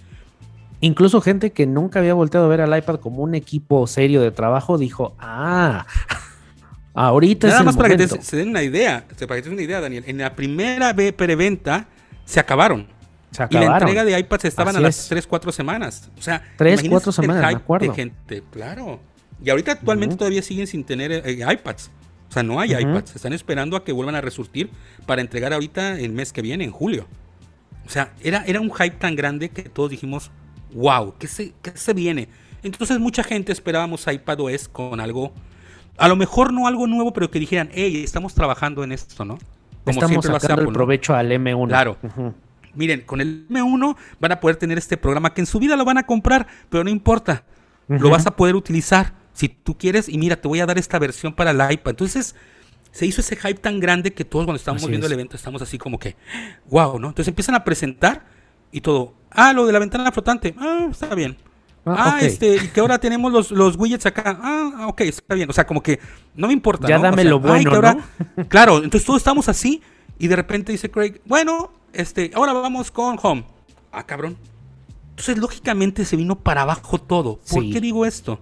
Incluso gente que nunca había volteado a ver al iPad como un equipo serio de trabajo dijo, ah, ahorita Nada es el más para que te- momento". se den una idea, para que te den una idea, Daniel. En la primera ve- preventa se acabaron. Se Y la acabaron. entrega de iPads estaban Así a las es. 3, 4 semanas. O sea, Tres, imagínense cuatro el semanas, me acuerdo. De gente, claro. Y ahorita actualmente todavía siguen sin tener eh, iPads. O sea, no hay Ujú. iPads. Están esperando a que vuelvan a resurtir para entregar ahorita el mes que viene, en julio. O sea, era, era un hype tan grande que todos dijimos, wow, ¿qué se, qué se viene? Entonces mucha gente esperábamos iPadOS con algo, a lo mejor no algo nuevo, pero que dijeran, hey, estamos trabajando en esto, ¿no? Estamos lo hace sacando el Apple, ¿no? provecho al M1. Claro. Miren, con el M1 van a poder tener este programa que en su vida lo van a comprar, pero no importa. Lo vas a poder utilizar si tú quieres. Y mira, te voy a dar esta versión para el iPad. Entonces, se hizo ese hype tan grande que todos cuando estábamos Así viendo es. el evento estamos así como que, wow, ¿no? Entonces empiezan a presentar y todo. Ah, lo de la ventana flotante. Ah, está bien. Ah, Ah, este, y que ahora tenemos los, los widgets acá. Ah, ok, está bien. O sea, como que no me importa. Ya ¿no? dame O sea, lo ay, bueno, que ahora- ¿no? Claro, entonces todos estamos así y de repente dice Craig, bueno, este, ahora vamos con Home. Ah, cabrón. Entonces, lógicamente se vino para abajo todo. ¿Por Sí. qué digo esto?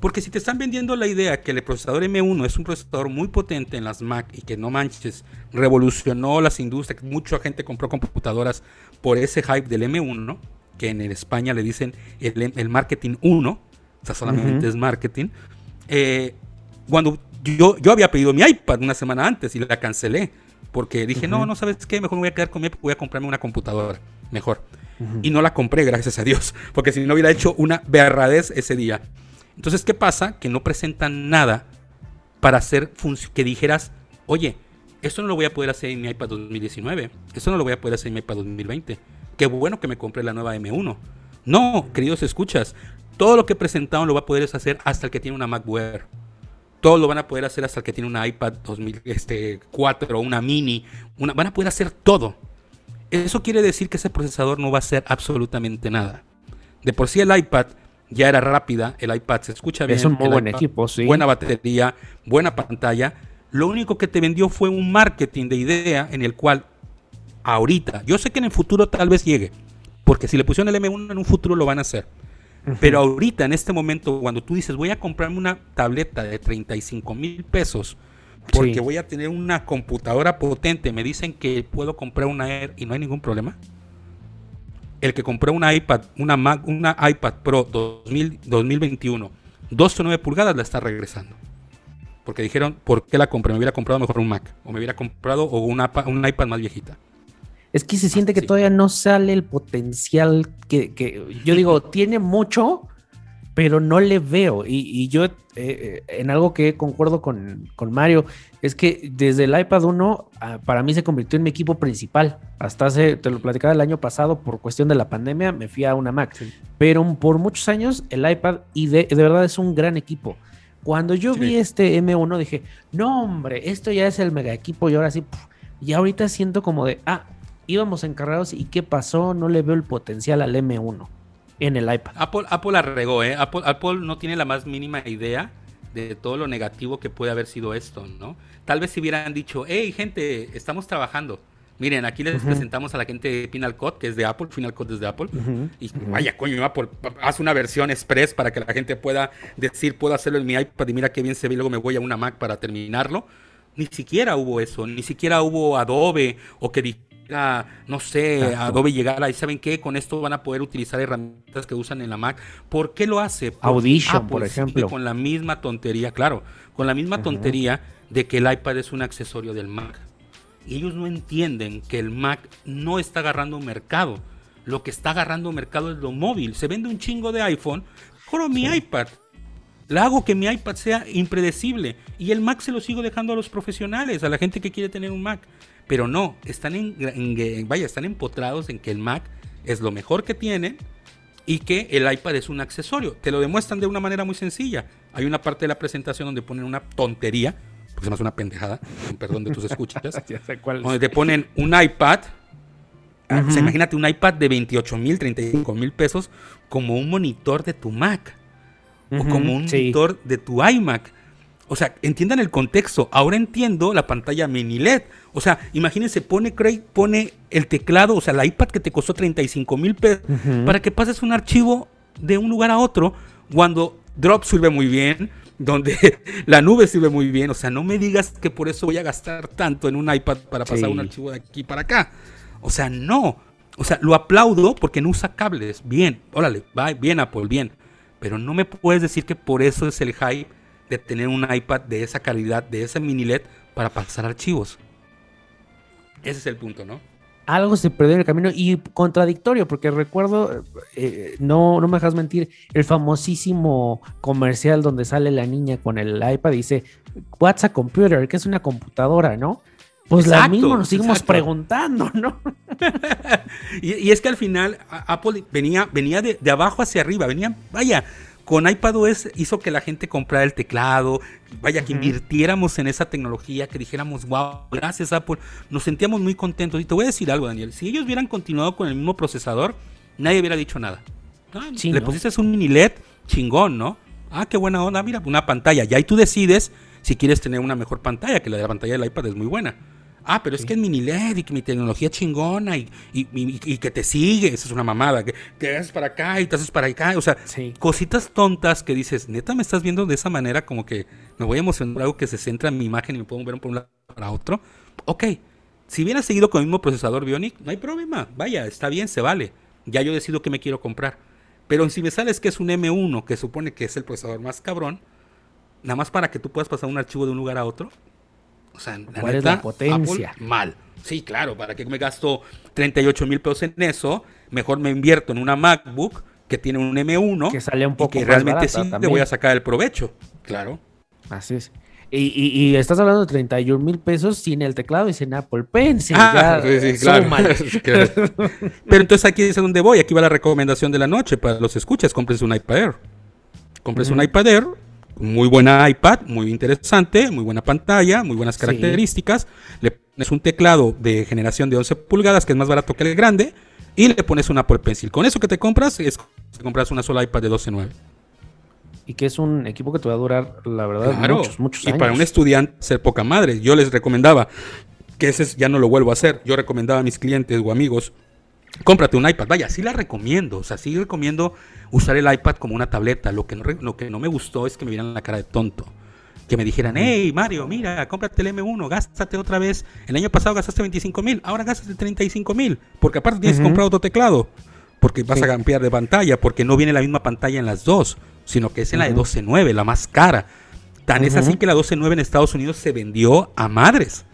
Porque si te están vendiendo la idea que el procesador M1 es un procesador muy potente en las Mac y que no manches, revolucionó las industrias, mucha gente compró computadoras por ese hype del M1, que en España le dicen el, el marketing 1, o sea, solamente es marketing. Eh, cuando yo, yo había pedido mi iPad una semana antes y la cancelé, porque dije, no, no sabes qué, mejor me voy a quedar con mi iPad, voy a comprarme una computadora, mejor. Y no la compré, gracias a Dios, porque si no hubiera hecho una berradez ese día. Entonces, ¿qué pasa? Que no presentan nada para hacer que dijeras, oye, esto no lo voy a poder hacer en mi iPad 2019, esto no lo voy a poder hacer en mi iPad 2020. Qué bueno que me compré la nueva M1. No, queridos escuchas, todo lo que presentaron lo va a poder hacer hasta el que tiene una MacBook. Todo lo van a poder hacer hasta el que tiene una iPad 2004, una mini, una, van a poder hacer todo. Eso quiere decir que ese procesador no va a hacer absolutamente nada. De por sí el iPad ya era rápida, el iPad se escucha bien. Es un muy buen iPad- equipo, sí. Buena batería, buena pantalla. Lo único que te vendió fue un marketing de idea en el cual ahorita, yo sé que en el futuro tal vez llegue, porque si le pusieron el M1 en un futuro lo van a hacer. Pero ahorita, en este momento, cuando tú dices voy a comprarme una tableta de 35 mil pesos, porque Sí. voy a tener una computadora potente, me dicen que puedo comprar una Air y no hay ningún problema. El que compró una iPad, una Mac, una iPad Pro 2000, 2021, 12.9 pulgadas la está regresando. Porque dijeron, ¿por qué la compré? Me hubiera comprado mejor un Mac. O me hubiera comprado o una, un iPad más viejita. Es que se siente que Sí. todavía no sale el potencial que, que- yo digo, tiene mucho, pero no le veo. Y, y yo, eh, eh, en algo que concuerdo con, con Mario, es que desde el iPad 1, ah, para mí se convirtió en mi equipo principal. Hasta hace, te lo platicaba el año pasado, por cuestión de la pandemia, me fui a una Mac. Pero por muchos años, el iPad, y de, de verdad es un gran equipo. Cuando yo Sí. vi este M1, dije, no, hombre, esto ya es el mega equipo, y ahora sí, puf, y ahorita siento como de, ah, íbamos encargados y qué pasó, no le veo el potencial al M1. En el iPad. Apple, Apple la regó, ¿eh? Apple, Apple no tiene la más mínima idea de todo lo negativo que puede haber sido esto, ¿no? Tal vez si hubieran dicho, hey, gente, estamos trabajando. Miren, aquí les presentamos a la gente de Final Cut, que es de Apple, Final Cut es de Apple. Y vaya, coño, Apple, haz una versión express para que la gente pueda decir, puedo hacerlo en mi iPad y mira qué bien se ve y luego me voy a una Mac para terminarlo. Ni siquiera hubo eso, ni siquiera hubo Adobe o que no sé, Adobe llegara y saben qué, con esto van a poder utilizar herramientas que usan en la Mac. ¿Por qué lo hace? Porque Audition, Apple por sigue ejemplo. Con la misma tontería, claro, con la misma tontería de que el iPad es un accesorio del Mac. Y ellos no entienden que el Mac no está agarrando mercado. Lo que está agarrando mercado es lo móvil. Se vende un chingo de iPhone. Con mi iPad. La hago que mi iPad sea impredecible. Y el Mac se lo sigo dejando a los profesionales, a la gente que quiere tener un Mac. Pero no, están en, en- vaya, están empotrados en que el Mac es lo mejor que tienen y que el iPad es un accesorio. Te lo demuestran de una manera muy sencilla. Hay una parte de la presentación donde ponen una tontería, porque se me hace una pendejada, con perdón de tus escuchas, Ya sé cuál es. donde te ponen un iPad. ah, o sea, imagínate un iPad de 28 mil, 35 mil pesos como un monitor de tu Mac o como un sí. monitor de tu iMac. O sea, entiendan el contexto. Ahora entiendo la pantalla mini LED. O sea, imagínense, pone Craig, pone el teclado, o sea, la iPad que te costó 35 mil pesos para que pases un archivo de un lugar a otro cuando Drop sirve muy bien, donde la nube sirve muy bien. O sea, no me digas que por eso voy a gastar tanto en un iPad para pasar Sí. un archivo de aquí para acá. O sea, no. O sea, lo aplaudo porque no usa cables. Bien, órale, va bien Apple, bien. Pero no me puedes decir que por eso es el hype de tener un iPad de esa calidad, de esa mini LED para pasar archivos. Ese es el punto, ¿no? algo se perdió en el camino y contradictorio, porque recuerdo, eh, no, no me dejas mentir, el famosísimo comercial donde sale la niña con el iPad y dice, What's a computer? que es una computadora, no? Pues la Exacto, misma nos seguimos exacto. preguntando, ¿no? Y, y es que al final Apple venía, venía de, de abajo hacia arriba, venía, vaya, con iPadOS hizo que la gente comprara el teclado, vaya, que invirtiéramos en esa tecnología, que dijéramos, wow, gracias Apple, nos sentíamos muy contentos. Y te voy a decir algo, Daniel, si ellos hubieran continuado con el mismo procesador, nadie hubiera dicho nada. Ah, Sí, le ¿no? pusiste un mini LED, chingón, ¿no? Ah, qué buena onda, mira, una pantalla. Ya ahí tú decides si quieres tener una mejor pantalla, que la de la pantalla del iPad es muy buena. Ah, pero es que es mini LED y que mi tecnología chingona y, y- y- y que te sigue, eso es una mamada, que te haces para acá y te haces para acá, o sea, Sí. cositas tontas que dices, neta me estás viendo de esa manera como que me voy a emocionar por algo que se centra en mi imagen y me puedo mover por un lado para otro. Ok, si hubiera seguido con el mismo procesador Bionic, no hay problema, vaya, está bien, se vale. Ya yo decido qué me quiero comprar. Pero si me sales que es un M1, que supone que es el procesador más cabrón, nada más para que tú puedas pasar un archivo de un lugar a otro. O sea, la ¿Cuál es neta, la potencia? Apple, mal. Sí, claro, ¿para qué me gasto 38 mil pesos en eso? Mejor me invierto en una MacBook que tiene un M1 Que sale un y poco que más realmente sí le también. voy a sacar el provecho. Claro. Así es. Y, y- y estás hablando de 31 mil pesos sin el teclado y sin Apple Pencil. Ah, ya, sí, sí, claro. súmale. Claro. Pero entonces aquí es donde voy. Aquí va la recomendación de la noche para los escuchas. Cómprense un iPad Air. Cómprense un iPad Air. Muy buena iPad, muy interesante, muy buena pantalla, muy buenas Sí. características. Le pones un teclado de generación de 11 pulgadas que es más barato que el grande y le pones un Apple Pencil. Con eso que te compras es te compras una sola iPad de 12.9. Y que es un equipo que te va a durar, la verdad, Claro. muchos, muchos y años. para un estudiante ser poca madre. Yo les recomendaba que ese es- ya no lo vuelvo a hacer. Yo recomendaba a mis clientes o amigos, cómprate un iPad. Vaya, sí la recomiendo. O sea, sí recomiendo usar el iPad como una tableta. Lo que no, lo que no me gustó es que me vieran la cara de tonto. Que me dijeran, hey Mario, mira, cómprate el M1, gástate otra vez. El año pasado gastaste 25 mil, ahora gástate 35 mil. Porque aparte tienes que comprar otro teclado. Porque vas Sí. a cambiar de pantalla, porque no viene la misma pantalla en las dos, sino que es en la de Ujú. 12.9, la más cara. Tan es así que la 12.9 en Estados Unidos se vendió a madres.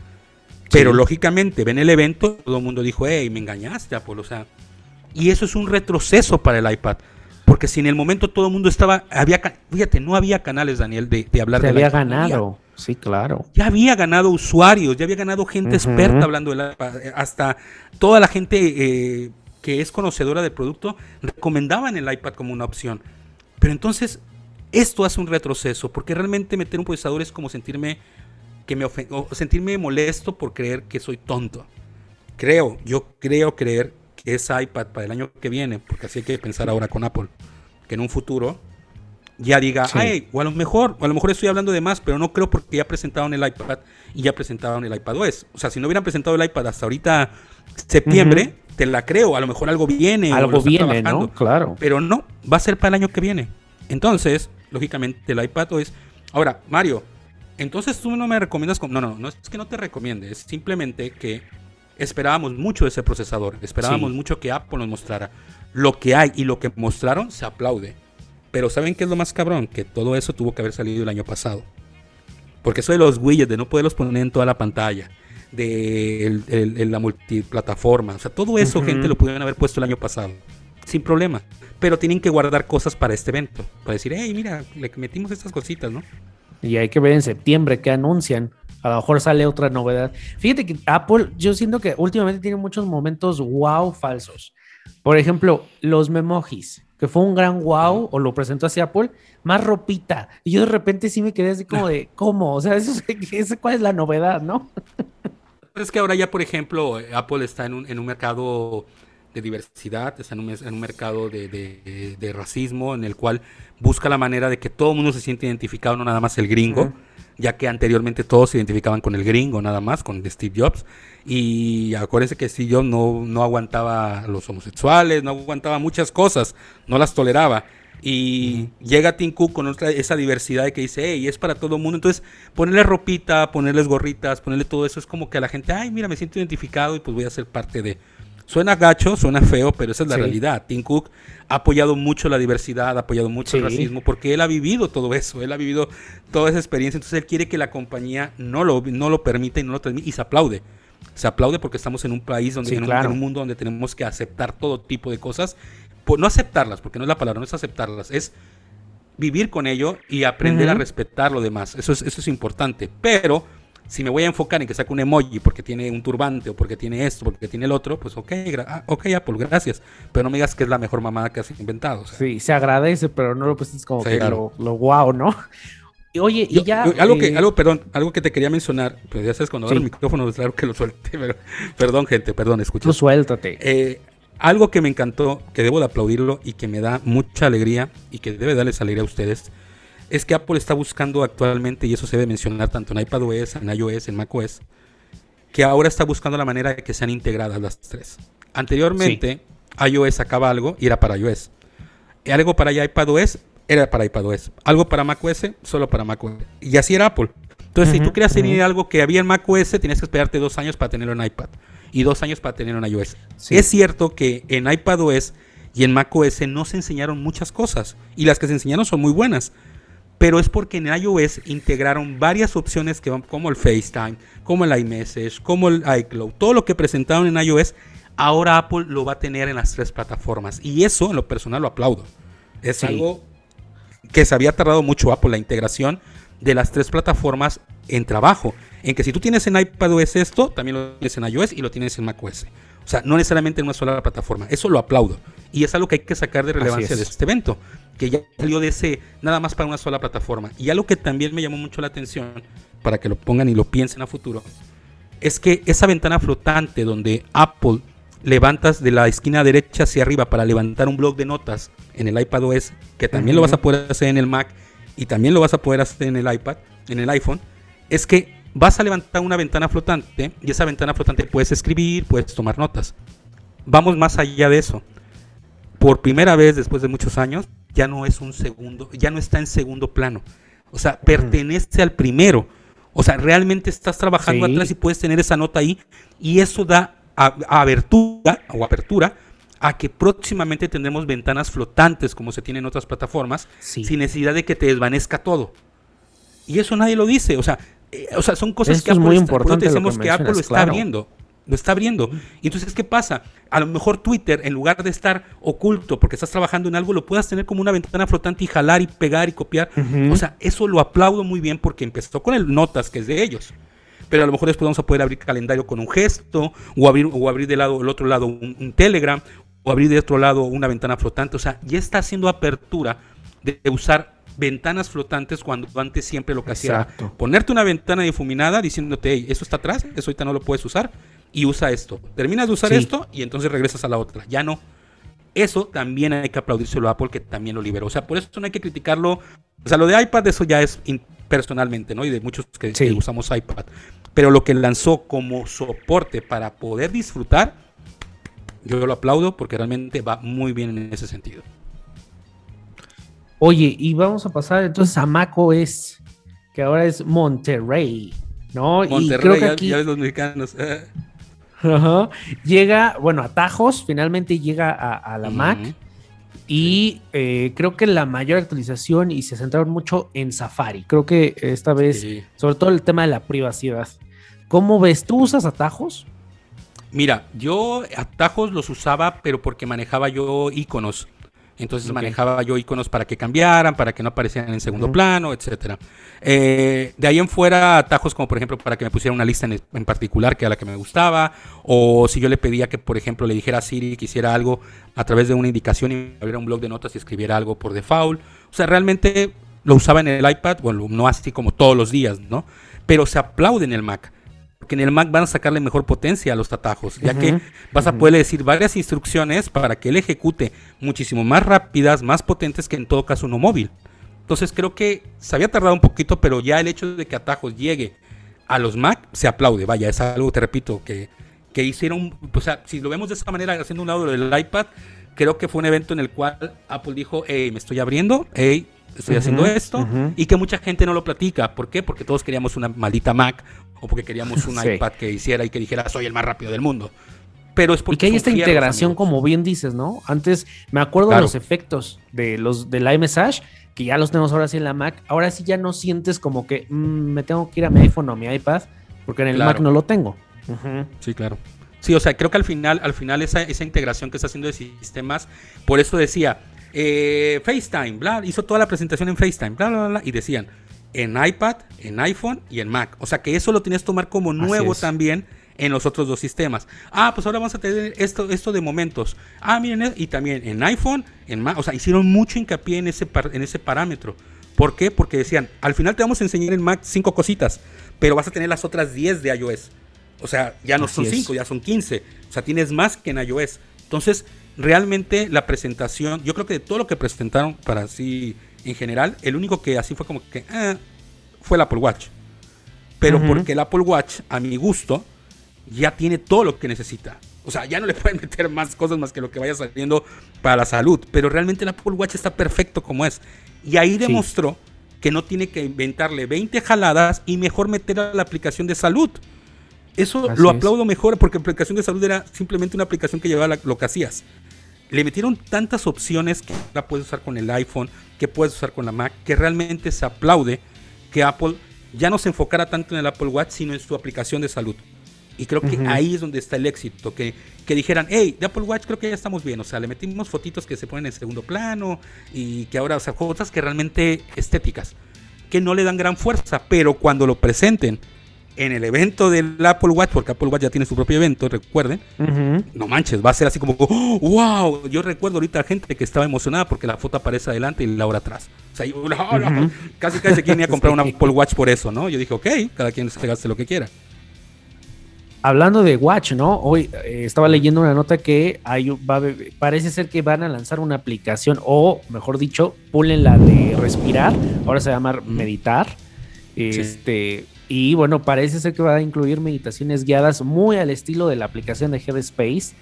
Pero lógicamente, ven el evento, todo el mundo dijo, hey, me engañaste, Apple. O sea, y eso es un retroceso para el iPad. Porque si en el momento todo el mundo estaba, había, fíjate, no había canales, Daniel, de, de hablar Se del había iPad, no había. ganado. Sí, claro. Ya había ganado usuarios, ya había ganado gente experta hablando del iPad. eh, Hasta toda la gente eh, que es conocedora del producto recomendaban el iPad como una opción. Pero entonces, esto hace un retroceso, porque realmente meter un procesador es como sentirme que me o sentirme molesto por creer que soy tonto. Creo, yo creo creer que ese iPad para el año que viene, porque así hay que pensar ahora con Apple, que en un futuro ya diga, Sí. ay, o a lo mejor, o a lo mejor estoy hablando de más, pero no creo porque ya presentaron el iPad y ya presentaron el iPad OS. O sea, si no hubieran presentado el iPad hasta ahorita septiembre, te la creo, a lo mejor algo viene. Algo viene. ¿no? Claro. Pero no, va a ser para el año que viene. Entonces, lógicamente, el iPad OS. Ahora, Mario, entonces tú no me recomiendas. No, no, no es que no te recomiende, es simplemente que esperábamos mucho de ese procesador. Esperábamos Sí. mucho que Apple nos mostrara. Lo que hay y lo que mostraron se aplaude. Pero ¿saben qué es lo más cabrón? Que todo eso tuvo que haber salido el año pasado. Porque eso de los widgets, de no poderlos poner en toda la pantalla, de el- el- el- la multiplataforma, o sea, todo eso, gente, lo pudieron haber puesto el año pasado. Sin problema. Pero tienen que guardar cosas para este evento. Para decir, hey, mira, le metimos estas cositas, ¿no? Y hay que ver en septiembre qué anuncian. A lo mejor sale otra novedad. Fíjate que Apple, yo siento que últimamente tiene muchos momentos wow falsos. Por ejemplo, los memojis, que fue un gran wow, o lo presentó así Apple, más ropita. Y yo de repente sí me quedé así como de, ¿cómo? O sea, eso, es- eso- ¿cuál es la novedad, no? Es que ahora ya, por ejemplo, Apple está en un, en un mercado de diversidad, está en un, mes- en un mercado de, de- de racismo, en el cual busca la manera de que todo el mundo se siente identificado, no nada más el gringo, ya que anteriormente todos se identificaban con el gringo, nada más, con Steve Jobs. Y acuérdense que Steve Jobs no, no aguantaba a los homosexuales, no aguantaba muchas cosas, no las toleraba. Y llega Tim Cook con otra- esa diversidad de que dice, hey, es para todo el mundo. Entonces, ponerle ropita, ponerles gorritas, ponerle todo eso, es como que a la gente, ay, mira, me siento identificado y pues voy a ser parte de. Suena gacho, suena feo, pero esa es la Sí. realidad. Tim Cook ha apoyado mucho la diversidad, ha apoyado mucho el racismo, porque él ha vivido todo eso, él ha vivido toda esa experiencia. Entonces, él quiere que la compañía no lo, no lo permita y no lo transmita y se aplaude. Se aplaude porque estamos en un país donde, Sí, en, un, claro. en un mundo donde tenemos que aceptar todo tipo de cosas. No aceptarlas, porque no es la palabra, no es aceptarlas, es vivir con ello y aprender a respetar lo demás. Eso es, eso es importante. Pero si me voy a enfocar en que saque un emoji porque tiene un turbante o porque tiene esto, porque tiene el otro, pues ok, gra- ah, ok Apple, gracias. Pero no me digas que es la mejor mamada que has inventado. o sea. Sí, se agradece, pero no lo pusiste como Sí, que claro. lo, lo wow, ¿no? Y oye, y Yo- ya. yo- algo que, eh, algo, perdón, algo que te quería mencionar, pues ya sabes, cuando abro Sí. el micrófono, es claro que lo suelte, pero, perdón, gente, perdón, escucha. Tú suéltate. Eh, algo que me encantó, que debo de aplaudirlo y que me da mucha alegría y que debe darles alegría a ustedes, es que Apple está buscando actualmente, y eso se debe mencionar tanto en iPadOS, en iOS, en macOS, que ahora está buscando la manera de que sean integradas las tres. Anteriormente, iOS sacaba algo y era para iOS. Algo para iPadOS era para iPadOS. Algo para macOS, solo para macOS. Y así era Apple. Entonces, si Ujú, tú querías tener algo que había en macOS, tenías que esperarte dos años para tenerlo en iPad. Y dos años para tenerlo en iOS. Sí. Es cierto que en iPadOS y en macOS no se enseñaron muchas cosas. Y las que se enseñaron son muy buenas. Pero es porque en iOS integraron varias opciones que van como el FaceTime, como el iMessage, como el iCloud. Todo lo que presentaron en iOS, ahora Apple lo va a tener en las tres plataformas. Y eso, en lo personal, lo aplaudo. Es Sí. algo que se había tardado mucho Apple, la integración de las tres plataformas en trabajo. En que si tú tienes en iPadOS esto, también lo tienes en iOS y lo tienes en macOS. O sea, no necesariamente en una sola plataforma. Eso lo aplaudo. Y es algo que hay que sacar de relevancia es. de este evento. Que ya salió de ese nada más para una sola plataforma. Y algo que también me llamó mucho la atención, para que lo pongan y lo piensen a futuro, es que esa ventana flotante donde Apple levantas de la esquina derecha hacia arriba para levantar un blog de notas en el iPadOS, que también lo vas a poder hacer en el Mac y también lo vas a poder hacer en el iPad, en el iPhone, es que vas a levantar una ventana flotante y esa ventana flotante puedes escribir, puedes tomar notas. Vamos más allá de eso. Por primera vez después de muchos años, ya no es un segundo, ya no está en segundo plano. O sea, pertenece al primero. O sea, realmente estás trabajando Sí. atrás y puedes tener esa nota ahí. Y eso da a- a abertura o apertura a que próximamente tendremos ventanas flotantes como se tiene en otras plataformas, Sí. sin necesidad de que te desvanezca todo. Y eso nadie lo dice. O sea, eh, o sea son cosas Esto que es Apple muy está- importante decimos que que, Apple lo está claro. abriendo. Lo está abriendo. Y entonces, ¿qué pasa? A lo mejor Twitter, en lugar de estar oculto porque estás trabajando en algo, lo puedas tener como una ventana flotante y jalar y pegar y copiar. O sea, eso lo aplaudo muy bien porque empezó con el Notas, que es de ellos. Pero a lo mejor después vamos a poder abrir calendario con un gesto, o abrir, o abrir del lado, el otro lado un, un Telegram, o abrir de otro lado una ventana flotante. O sea, ya está haciendo apertura de, de usar ventanas flotantes cuando antes siempre lo que hacía era ponerte una ventana difuminada diciéndote, hey, eso está atrás, eso ahorita no lo puedes usar y usa esto. Terminas de usar Sí. esto y entonces regresas a la otra. Ya no. Eso también hay que aplaudírselo a Apple que también lo liberó. O sea, por eso no hay que criticarlo. O sea, lo de iPad, eso ya es personalmente, ¿no? Y de muchos que, Sí. que usamos iPad. Pero lo que lanzó como soporte para poder disfrutar, yo lo aplaudo porque realmente va muy bien en ese sentido. Oye, y vamos a pasar entonces a macOS, que ahora es Monterrey, ¿no? y Monterrey, creo que ya, aquí ya ves los mexicanos. llega, bueno, atajos, finalmente llega a, a la Mac. Y eh, creo que la mayor actualización y se centraron mucho en Safari. Creo que esta vez, Sí. sobre todo el tema de la privacidad. ¿Cómo ves? ¿Tú usas atajos? Mira, yo atajos los usaba, pero porque manejaba yo iconos. Entonces manejaba yo iconos para que cambiaran, para que no aparecieran en segundo plano, etcétera. Eh, de ahí en fuera, atajos como por ejemplo para que me pusiera una lista en, en particular que era la que me gustaba, o si yo le pedía que por ejemplo le dijera a Siri que hiciera algo a través de una indicación y abriera un blog de notas y escribiera algo por default. O sea, realmente lo usaba en el iPad, bueno, no así como todos los días, ¿no? Pero se aplaude en el Mac. Porque en el Mac van a sacarle mejor potencia a los atajos, ya que vas a poderle decir varias instrucciones para que él ejecute muchísimo más rápidas, más potentes que en todo caso uno móvil. Entonces creo que se había tardado un poquito, pero ya el hecho de que atajos llegue a los Mac se aplaude. Vaya, es algo, te repito, que, que hicieron, o sea, si lo vemos de esa manera, haciendo un lado del iPad, creo que fue un evento en el cual Apple dijo, hey, me estoy abriendo, hey, estoy haciendo esto, y que mucha gente no lo platica. ¿Por qué? Porque todos queríamos una maldita Mac o porque queríamos un Sí. iPad que hiciera y que dijera, soy el más rápido del mundo. Pero es Y porque que hay esta integración, como bien dices, ¿no? Antes me acuerdo de los efectos de los del iMessage, que ya los tenemos ahora sí en la Mac. Ahora sí ya no sientes como que mm, me tengo que ir a mi iPhone o a mi iPad, porque en el Claro. Mac no lo tengo. Sí, claro. Sí, o sea, creo que al final, al final esa, esa integración que está haciendo de sistemas, por eso decía, eh, FaceTime, bla, hizo toda la presentación en FaceTime, bla, bla, bla, y decían, en iPad, en iPhone y en Mac. O sea, que eso lo tenías que tomar como nuevo también en los otros dos sistemas. Ah, pues ahora vamos a tener esto, esto de momentos. Ah, miren, eh, y también en iPhone, en Mac. O sea, hicieron mucho hincapié en ese, par- en ese parámetro. ¿Por qué? Porque decían, al final te vamos a enseñar en Mac cinco cositas, pero vas a tener las otras 10 de iOS. O sea, ya no Así son es. 5, ya son 15. O sea, tienes más que en iOS. Entonces, realmente la presentación, yo creo que de todo lo que presentaron para así en general, el único que así fue como que eh, fue el Apple Watch. Pero porque el Apple Watch, a mi gusto, ya tiene todo lo que necesita. O sea, ya no le pueden meter más cosas más que lo que vaya saliendo para la salud. Pero realmente el Apple Watch está perfecto como es. Y ahí demostró que no tiene que inventarle 20 jaladas y mejor meter a la aplicación de salud. Eso Así lo es. aplaudo mejor porque la aplicación de salud era simplemente una aplicación que llevaba la- lo que hacías. Le metieron tantas opciones que la puedes usar con el iPhone, que puedes usar con la Mac, que realmente se aplaude que Apple ya no se enfocara tanto en el Apple Watch, sino en su aplicación de salud. Y creo que ahí es donde está el éxito, que, que dijeran, hey, de Apple Watch creo que ya estamos bien, o sea, le metimos fotitos que se ponen en segundo plano y que ahora, o sea, cosas que realmente estéticas, que no le dan gran fuerza, pero cuando lo presenten en el evento del Apple Watch, porque Apple Watch ya tiene su propio evento, recuerden, no manches, va a ser así como, ¡oh, wow, yo recuerdo ahorita a gente que estaba emocionada porque la foto aparece adelante y la hora atrás. O sea, yo, no, Ujú. casi casi se quieren ir a comprar Sí. una Apple Watch por eso, ¿no? Yo dije, ok, cada quien se gaste lo que quiera. Hablando de Watch, ¿no? Hoy eh, estaba leyendo una nota que hay, va parece ser que van a lanzar una aplicación, o mejor dicho, pulen la de respirar, ahora se va a llamar meditar. Este, y bueno, parece ser que va a incluir meditaciones guiadas muy al estilo de la aplicación de Headspace.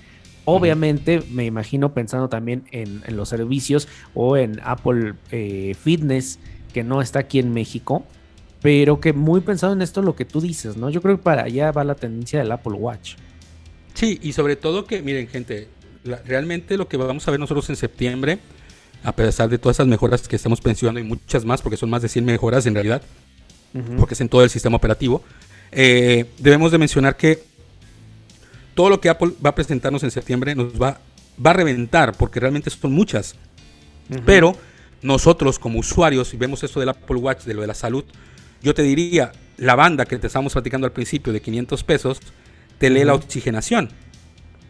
Obviamente, me imagino pensando también en, en los servicios o en Apple eh, Fitness, que no está aquí en México, pero que muy pensado en esto lo que tú dices, ¿no? Yo creo que para allá va la tendencia del Apple Watch. Sí, y sobre todo que, miren, gente, la- realmente lo que vamos a ver nosotros en septiembre, a pesar de todas esas mejoras que estamos pensando y muchas más, porque son más de 100 mejoras en realidad, porque es en todo el sistema operativo, eh, debemos de mencionar que todo lo que Apple va a presentarnos en septiembre nos va, va a reventar, porque realmente son muchas. Pero nosotros como usuarios, si vemos esto del Apple Watch, de lo de la salud, yo te diría, la banda que te estábamos platicando al principio de 500 pesos, te lee la oxigenación.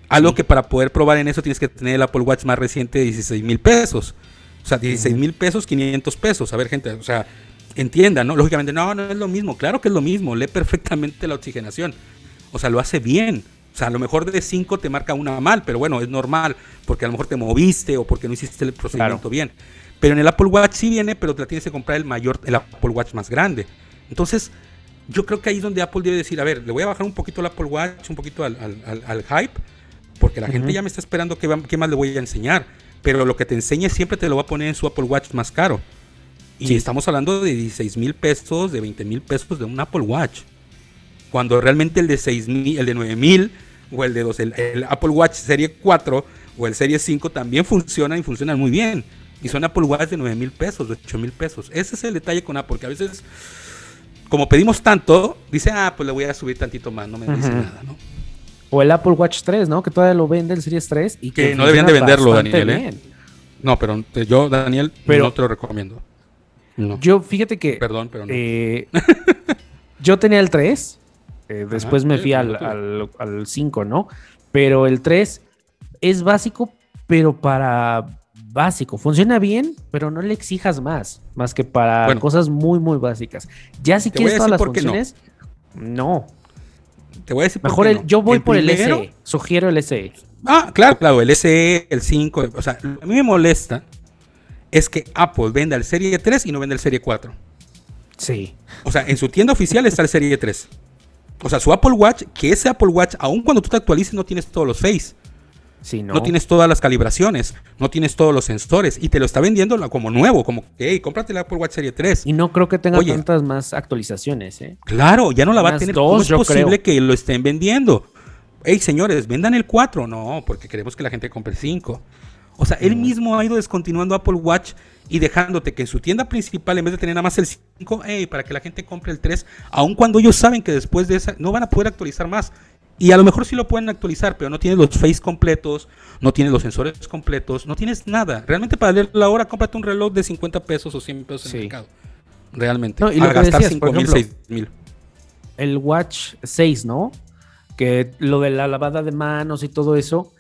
Algo que para poder probar en eso tienes que tener el Apple Watch más reciente de 16 mil pesos. O sea, 16 mil pesos, 500 pesos. A ver, gente, o sea, entiendan, ¿no? Lógicamente, no, no es lo mismo. Claro que es lo mismo. Lee perfectamente la oxigenación. O sea, lo hace bien. O sea, a lo mejor de 5 te marca una mal, pero bueno, es normal, porque a lo mejor te moviste o porque no hiciste el procedimiento bien. Pero en el Apple Watch sí viene, pero te la tienes que comprar el mayor, el Apple Watch más grande. Entonces, yo creo que ahí es donde Apple debe decir, a ver, le voy a bajar un poquito el Apple Watch, un poquito al, hype, porque la gente ya me está esperando qué, qué más le voy a enseñar. Pero lo que te enseñe siempre te lo va a poner en su Apple Watch más caro. Y estamos hablando de 16 mil pesos, de 20 mil pesos de un Apple Watch. Cuando realmente el de 6 mil, el de 9 mil o el de 2, el, Apple Watch Serie 4 o el Serie 5 también funcionan y funcionan muy bien. Y son Apple Watch de 9 mil pesos, de 8 mil pesos. Ese es el detalle con Apple, que a veces, como pedimos tanto, dice, ah, pues le voy a subir tantito más, no me dice nada, ¿no? O el Apple Watch 3, ¿no? Que todavía lo vende el Series 3 y que, no deberían de venderlo, Daniel, ¿eh? No, pero yo, Daniel, pero, no te lo recomiendo. Yo, fíjate que. Perdón, pero no. Eh, yo tenía el 3. Eh, después me fui al, al, 5, ¿no? Pero el 3 es básico, pero para básico. Funciona bien, pero no le exijas más. Más que para cosas muy, muy básicas. Ya si quieres todas las funciones, no. Te voy a decir Mejor el, yo voy por el SE. Sugiero el SE. Ah, claro, claro, el SE, el 5. O sea, a mí me molesta es que Apple venda el Serie 3 y no vende el Serie 4. Sí. O sea, en su tienda oficial está el Serie 3. O sea, su Apple Watch, que ese Apple Watch, aun cuando tú te actualices, no tienes todos los face. Sí, no. no. tienes todas las calibraciones, no tienes todos los sensores y te lo está vendiendo como nuevo, como, hey, cómprate el Apple Watch Serie 3. Y no creo que tenga tantas más actualizaciones, ¿eh? Claro, ya no la va a tener. ¿Cómo es posible que lo estén vendiendo? Hey, señores, vendan el 4. No, porque queremos que la gente compre el 5. O sea, él mismo ha ido descontinuando Apple Watch y dejándote que en su tienda principal, en vez de tener nada más el 5, hey, para que la gente compre el 3, aun cuando ellos saben que después de esa no van a poder actualizar más. Y a lo mejor sí lo pueden actualizar, pero no tienes los face completos, no tienes los sensores completos, no tienes nada. Realmente para leer la hora, cómprate un reloj de 50 pesos o 100 pesos en el mercado. Realmente. No, y a gastar 5 mil, 6 mil. El Watch 6, ¿no? Que lo de la lavada de manos y todo eso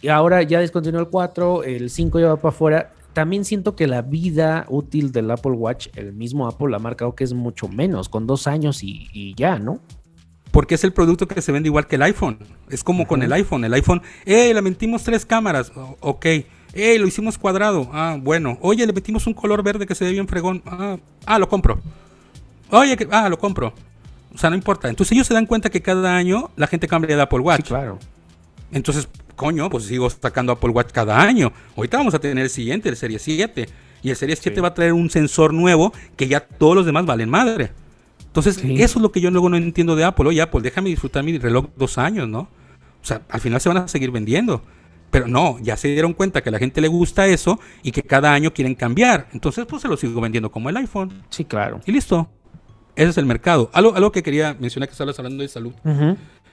y ahora ya descontinuó el 4, el 5 ya va para afuera. También siento que la vida útil del Apple Watch, el mismo Apple ha marcado que es mucho menos, con dos años y, ya, ¿no? Porque es el producto que se vende igual que el iPhone. Es como con el iPhone. El iPhone, ¡eh! Le metimos tres cámaras. ok. ¡eh! Lo hicimos cuadrado. Ah, bueno. Oye, le metimos un color verde que se ve bien fregón. Ah, ah lo compro. Oye, que, ah, lo compro. O sea, no importa. Entonces ellos se dan cuenta que cada año la gente cambia de Apple Watch. claro. Entonces, coño, pues sigo sacando Apple Watch cada año. Ahorita vamos a tener el siguiente, el Serie 7. Y el Serie 7 va a traer un sensor nuevo que ya todos los demás valen madre. Entonces, eso es lo que yo luego no entiendo de Apple. Oye, Apple, déjame disfrutar mi reloj dos años, ¿no? O sea, al final se van a seguir vendiendo. Pero no, ya se dieron cuenta que a la gente le gusta eso y que cada año quieren cambiar. Entonces, pues se lo sigo vendiendo como el iPhone. Sí, claro. Y listo. Ese es el mercado. Algo, algo que quería mencionar que estabas hablando de salud.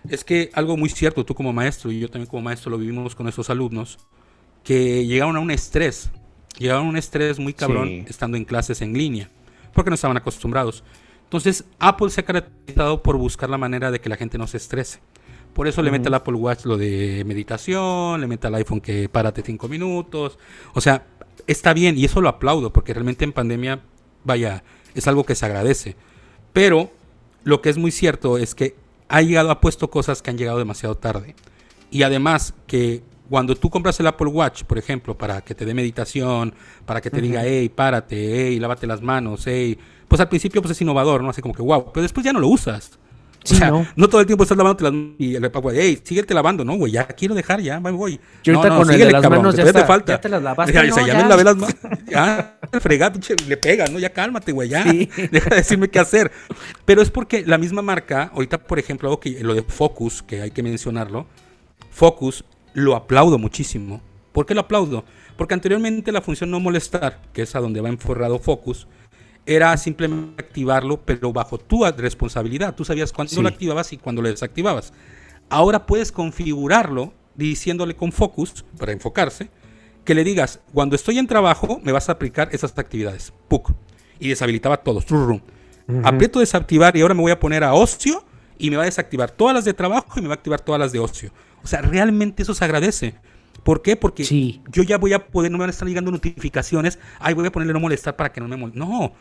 Es que algo muy cierto, tú como maestro y yo también como maestro lo vivimos con esos alumnos, que llegaron a un estrés, llegaron a un estrés muy cabrón estando en clases en línea, porque no estaban acostumbrados. Entonces, Apple se ha caracterizado por buscar la manera de que la gente no se estrese. Por eso le mete al Apple Watch lo de meditación, le mete al iPhone que párate cinco minutos. O sea, está bien y eso lo aplaudo porque realmente en pandemia, vaya, es algo que se agradece. Pero lo que es muy cierto es que ha llegado, ha puesto cosas que han llegado demasiado tarde. Y además que cuando tú compras el Apple Watch, por ejemplo, para que te dé meditación, para que te diga, hey, párate, hey, lávate las manos, hey, pues al principio pues es innovador, ¿no? Así como que wow, pero después ya no lo usas. O sea, no. todo el tiempo estás lavando las manos y el papá, hey, síguete lavando, no, güey, ya quiero dejar, ya, me voy. Yo no, no, con el de las manos ya, te falta. ya te las lavaste, ya, ya, ya, me lavé las manos, ya, fregado, le pega, ¿no? Ya cálmate, güey, ya, deja de decirme qué hacer. Pero es porque la misma marca, ahorita, por ejemplo, algo que, lo de Focus, que hay que mencionarlo, Focus lo aplaudo muchísimo. ¿Por qué lo aplaudo? Porque anteriormente la función no molestar, que es a donde va enforrado Focus, era simplemente activarlo, pero bajo tu responsabilidad. Tú sabías cuándo lo activabas y cuándo lo desactivabas. Ahora puedes configurarlo diciéndole con focus, para enfocarse, que le digas, cuando estoy en trabajo, me vas a aplicar esas actividades. PUC. Y deshabilitaba todos. Aprieto desactivar y ahora me voy a poner a ocio y me va a desactivar todas las de trabajo y me va a activar todas las de ocio. O sea, realmente eso se agradece. ¿Por qué? Porque Sí. yo ya voy a poder, no me van a estar llegando notificaciones, ay, voy a ponerle no molestar para que no me moleste. No,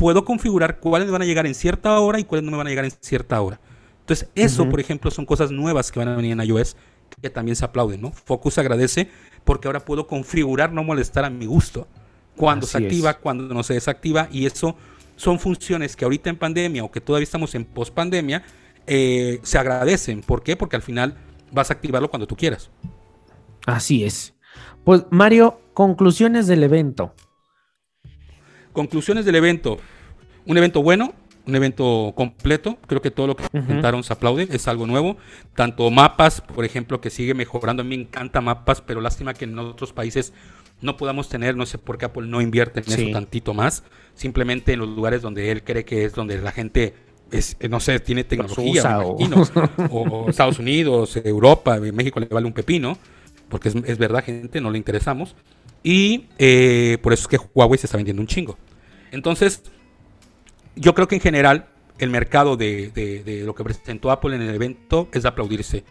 puedo configurar cuáles van a llegar en cierta hora y cuáles no me van a llegar en cierta hora. Entonces, eso, por ejemplo, son cosas nuevas que van a venir en iOS que también se aplauden, ¿no? Focus agradece porque ahora puedo configurar no molestar a mi gusto. Cuando se activa, es. cuando no se desactiva, y eso son funciones que ahorita en pandemia o que todavía estamos en post-pandemia, eh, se agradecen. ¿Por qué? Porque al final vas a activarlo cuando tú quieras. Así es. Pues Mario, conclusiones del evento. Conclusiones del evento. Un evento bueno, un evento completo. Creo que todo lo que presentaron se aplaude. Es algo nuevo. Tanto mapas, por ejemplo, que sigue mejorando. A mí me encanta mapas, pero lástima que en otros países no podamos tener. No sé por qué Apple no invierte en Sí. eso tantito más. Simplemente en los lugares donde él cree que es donde la gente. Es, eh, no sé, tiene tecnología, usa o- imagino. o, o Estados Unidos, Europa, México le vale un pepino, porque es, es verdad, gente, no le interesamos. Y eh, por eso es que Huawei se está vendiendo un chingo. Entonces, yo creo que en general el mercado de, de- de lo que presentó Apple en el evento es de aplaudirse.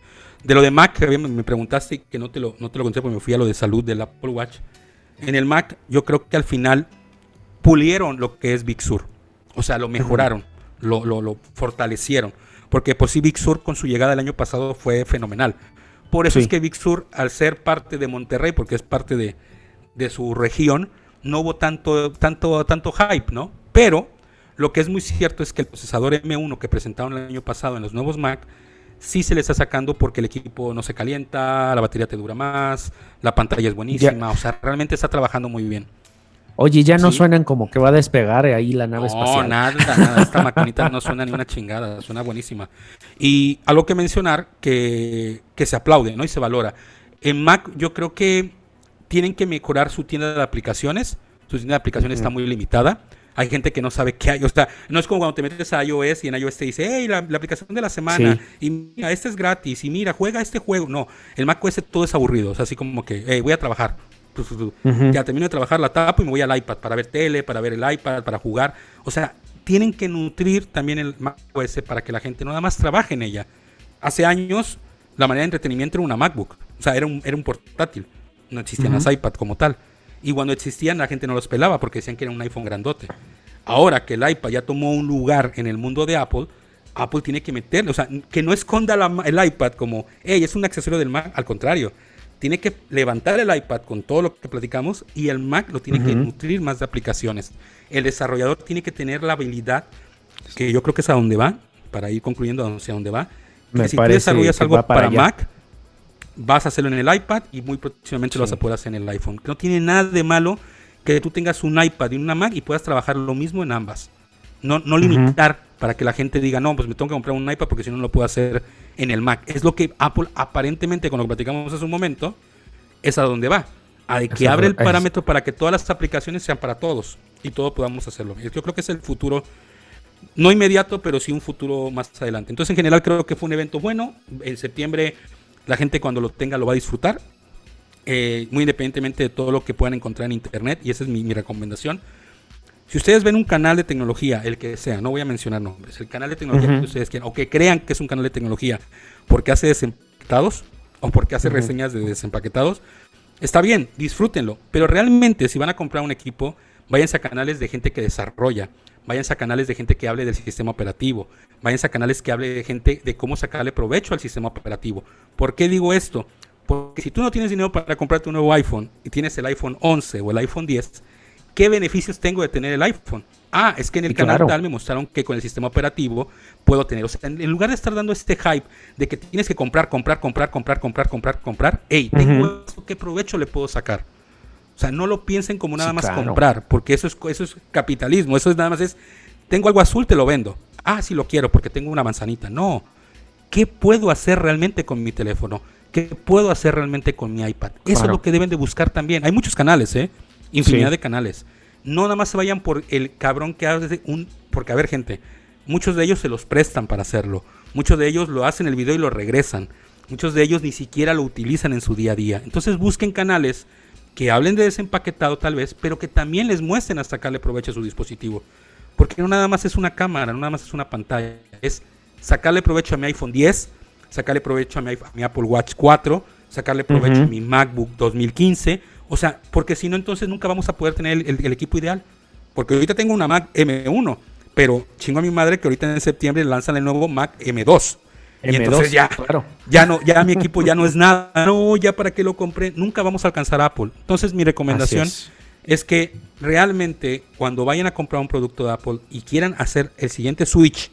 De lo de Mac, que me preguntaste que no te lo, no te lo conté porque me fui a lo de salud del Apple Watch. En el Mac, yo creo que al final pulieron lo que es Big Sur. O sea, lo mejoraron, lo, lo- lo fortalecieron. Porque por sí Big Sur con su llegada el año pasado fue fenomenal. Por eso Sí. es que Big Sur, al ser parte de Monterrey, porque es parte de, de su región, no hubo tanto, tanto, tanto hype, ¿no? Pero lo que es muy cierto es que el procesador M1 que presentaron el año pasado en los nuevos Mac, sí se le está sacando porque el equipo no se calienta, la batería te dura más, la pantalla es buenísima, o sea, realmente está trabajando muy bien. Oye, ya no Sí. suenan como que va a despegar ahí la nave No, espacial. nada, nada. Esta maquinita no suena ni una chingada, suena buenísima. Y algo que mencionar que, que se aplaude, ¿no? Y se valora. En Mac, yo creo que tienen que mejorar su tienda de aplicaciones. Su tienda de aplicaciones está muy limitada. Hay gente que no sabe qué hay. O sea, no es como cuando te metes a iOS y en iOS te dice, hey, la, la aplicación de la semana. Y mira, este es gratis. Y mira, juega este juego. No, el Mac OS todo es aburrido. O sea, así como que, hey, voy a trabajar. Tu, tu. Ujú. Ya termino de trabajar, la tapo y me voy al iPad para ver tele, para ver el iPad, para jugar. O sea, tienen que nutrir también el Mac OS para que la gente no nada más trabaje en ella. Hace años la manera de entretenimiento era una MacBook, o sea, era un, era un portátil. No existían las iPad como tal. Y cuando existían la gente no los pelaba porque decían que era un iPhone grandote. Ahora que el iPad ya tomó un lugar en el mundo de Apple, Apple tiene que meterle, o sea, que no esconda la el iPad como, hey, es un accesorio del Mac, al contrario, tiene que levantar el iPad con todo lo que platicamos y el Mac lo tiene que nutrir más de aplicaciones. El desarrollador tiene que tener la habilidad, que yo creo que es a donde va, para ir concluyendo hacia dónde va, que Me si tú desarrollas algo para. Mac, vas a hacerlo en el iPad y muy próximamente lo vas a poder hacer en el iPhone. No tiene nada de malo que tú tengas un iPad y una Mac y puedas trabajar lo mismo en ambas. No, no limitar para que la gente diga, no, pues me tengo que comprar un iPad porque si no no lo puedo hacer en el Mac. Es lo que Apple aparentemente, con lo que platicamos hace un momento, es a donde va. A de que Eso abre el parámetro para que todas las aplicaciones sean para todos y todos podamos hacerlo. Yo creo que es el futuro no inmediato, pero sí un futuro más adelante. Entonces, en general, creo que fue un evento bueno. En septiembre, la gente cuando lo tenga lo va a disfrutar, eh, muy independientemente de todo lo que puedan encontrar en internet, y esa es mi, mi recomendación. Si ustedes ven un canal de tecnología, el que sea, no voy a mencionar nombres, el canal de tecnología que ustedes quieran, o que crean que es un canal de tecnología porque hace desempaquetados o porque hace reseñas de desempaquetados, está bien, disfrútenlo. Pero realmente, si van a comprar un equipo, váyanse a canales de gente que desarrolla, váyanse a canales de gente que hable del sistema operativo, váyanse a canales que hable de gente de cómo sacarle provecho al sistema operativo. ¿Por qué digo esto? Porque si tú no tienes dinero para comprarte un nuevo iPhone y tienes el iPhone 11 o el iPhone 10, ¿qué beneficios tengo de tener el iPhone? Ah, es que en el canal claro. tal me mostraron que con el sistema operativo puedo tener. O sea, en lugar de estar dando este hype de que tienes que comprar, comprar, comprar, comprar, comprar, comprar, comprar, hey, tengo esto, ¿qué provecho le puedo sacar? O sea, no lo piensen como nada Sí, más claro. comprar, porque eso es, eso es capitalismo. Eso es nada más es, tengo algo azul, te lo vendo. Ah, sí lo quiero porque tengo una manzanita. No. ¿Qué puedo hacer realmente con mi teléfono? ¿Qué puedo hacer realmente con mi iPad? Eso es lo que deben de buscar también. Hay muchos canales, ¿eh? Infinidad Sí. de canales. No nada más se vayan por el cabrón que hace un... Porque, a ver, gente, muchos de ellos se los prestan para hacerlo. Muchos de ellos lo hacen el video y lo regresan. Muchos de ellos ni siquiera lo utilizan en su día a día. Entonces busquen canales que hablen de desempaquetado tal vez, pero que también les muestren a sacarle provecho a su dispositivo. Porque no nada más es una cámara, no nada más es una pantalla. Es sacarle provecho a mi iPhone 10, sacarle provecho a mi, iPhone- a mi Apple Watch 4, sacarle provecho a mi MacBook 2015. O sea, porque si no, entonces nunca vamos a poder tener el, el- el equipo ideal. Porque ahorita tengo una Mac M1, pero chingo a mi madre que ahorita en septiembre lanzan el nuevo Mac M2. Y M2, entonces ya, claro. ya no, ya mi equipo ya no es nada. No, ya para qué lo compré. Nunca vamos a alcanzar a Apple. Entonces mi recomendación es. es. que realmente cuando vayan a comprar un producto de Apple y quieran hacer el siguiente switch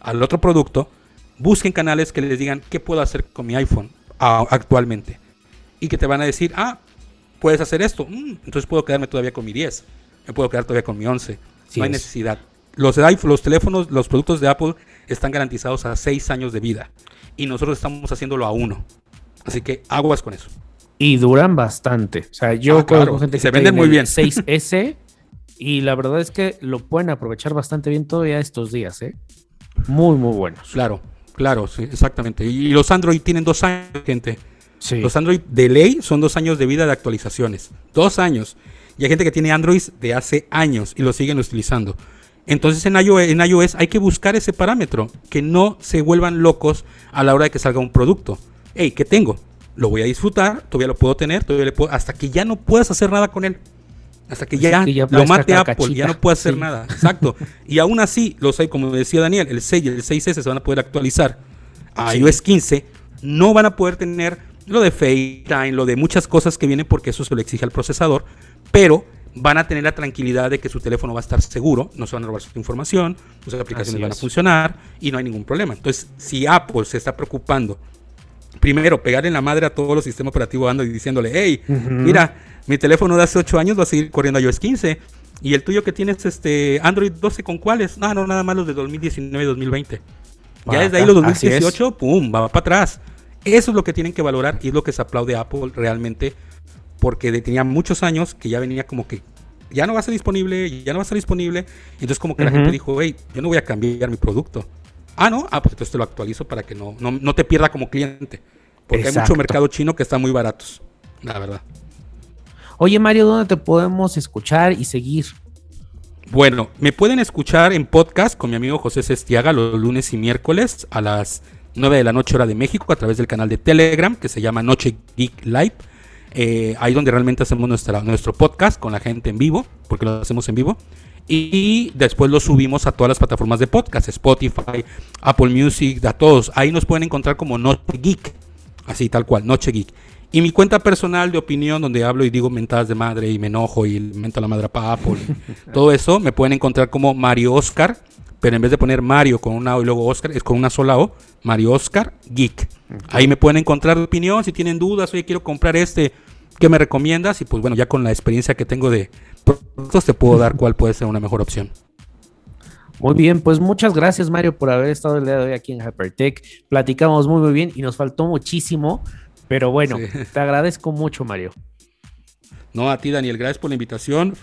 al otro producto, busquen canales que les digan qué puedo hacer con mi iPhone a- actualmente. Y que te van a decir, ah, puedes hacer esto. Mm, entonces puedo quedarme todavía con mi 10. Me puedo quedar todavía con mi 11. Así no hay es. necesidad. Los, los teléfonos, los productos de Apple están garantizados a 6 años de vida. Y nosotros estamos haciéndolo a uno. Así que aguas con eso. Y duran bastante. O sea, yo Ah, claro. gente que se venden muy bien. 6S y la verdad es que lo pueden aprovechar bastante bien todavía estos días, ¿eh? Muy, muy buenos. Claro, claro, sí, exactamente. Y los Android tienen dos años, gente. Sí. Los Android de ley son dos años de vida de actualizaciones. Dos años. Y hay gente que tiene Android de hace años y lo siguen utilizando. Entonces en iOS, en iOS hay que buscar ese parámetro, que no se vuelvan locos a la hora de que salga un producto. Hey, ¿qué tengo? Lo voy a disfrutar, todavía lo puedo tener, todavía le puedo, hasta que ya no puedas hacer nada con él. Hasta que Hasta ya, que ya lo mate Apple, ya no puede hacer Sí. nada. Exacto. Y aún así, los hay, como decía Daniel, el 6 y el 6S se van a poder actualizar a Sí. iOS 15. No van a poder tener lo de FaceTime, lo de muchas cosas que vienen porque eso se lo exige al procesador, pero van a tener la tranquilidad de que su teléfono va a estar seguro, no se van a robar su información, sus aplicaciones Así van a funcionar y no hay ningún problema. Entonces, si Apple se está preocupando, primero, pegar en la madre a todos los sistemas operativos Android y diciéndole, hey, mira, mi teléfono de hace 8 años va a seguir corriendo iOS 15. Y el tuyo que tienes este Android 12 con cuáles? No, no, nada más los de 2019 y 2020. Ya desde ahí los así es. 2018, pum, va para atrás. Eso es lo que tienen que valorar y es lo que se aplaude a Apple realmente, porque tenía muchos años que ya venía como que ya no va a ser disponible, ya no va a ser disponible. Entonces como que la gente dijo, hey, yo no voy a cambiar mi producto. Ah, no, ah, pues entonces te lo actualizo para que no, no, no te pierda como cliente. Porque hay mucho mercado chino que está muy baratos, la verdad. Oye, Mario, ¿dónde te podemos escuchar y seguir? Bueno, me pueden escuchar en podcast con mi amigo José Sestiaga los lunes y miércoles a las 9 de la noche hora de México a través del canal de Telegram que se llama Noche Geek Live. Eh, ahí donde realmente hacemos nuestra, nuestro podcast con la gente en vivo, porque lo hacemos en vivo. Y después lo subimos a todas las plataformas de podcast, Spotify, Apple Music, a todos. Ahí nos pueden encontrar como Noche Geek, así tal cual, Noche Geek. Y mi cuenta personal de opinión, donde hablo y digo mentadas de madre y me enojo y mento a la madre para Apple, todo eso, me pueden encontrar como Mario Oscar, pero en vez de poner Mario con una O y luego Oscar, es con una sola O, Mario Oscar Geek. Ahí me pueden encontrar opinión, si tienen dudas, oye, quiero comprar este, ¿qué me recomiendas? Y pues bueno, ya con la experiencia que tengo de productos te puedo dar cuál puede ser una mejor opción. Muy bien, pues muchas gracias, Mario, por haber estado el día de hoy aquí en Hypertech. Platicamos muy, muy bien y nos faltó muchísimo, pero bueno, Sí. te agradezco mucho, Mario. No, a ti, Daniel, gracias por la invitación.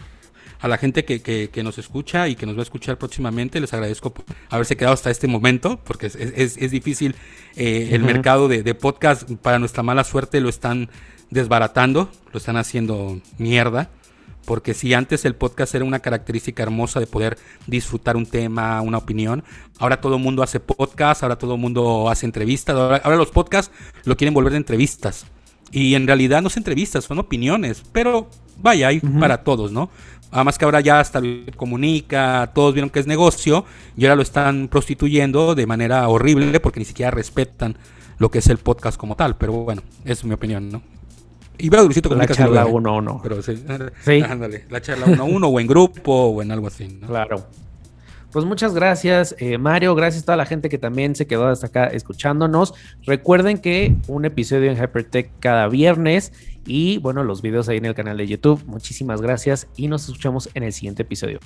A la gente que, que- que nos escucha y que nos va a escuchar próximamente, les agradezco por haberse quedado hasta este momento, porque es, es- es difícil. eh, El mercado de, de podcast, para nuestra mala suerte, lo están desbaratando, lo están haciendo mierda. Porque si antes el podcast era una característica hermosa de poder disfrutar un tema, una opinión, ahora todo el mundo hace podcast, ahora todo el mundo hace entrevistas, ahora, ahora los podcasts lo quieren volver de entrevistas. Y en realidad no son entrevistas, son opiniones, pero vaya, hay para todos, ¿no? Además que ahora ya hasta lo comunica, todos vieron que es negocio y ahora lo están prostituyendo de manera horrible porque ni siquiera respetan lo que es el podcast como tal. Pero bueno, es mi opinión, ¿no? Y veo Luisito La charla lo ve, uno a uno. Pero sí, Sí. ándale, la charla uno a uno o en grupo o en algo así, ¿no? Claro. Pues muchas gracias, eh, Mario. Gracias a toda la gente que también se quedó hasta acá escuchándonos. Recuerden que un episodio en Hypertech cada viernes y bueno, los videos ahí en el canal de YouTube. Muchísimas gracias y nos escuchamos en el siguiente episodio.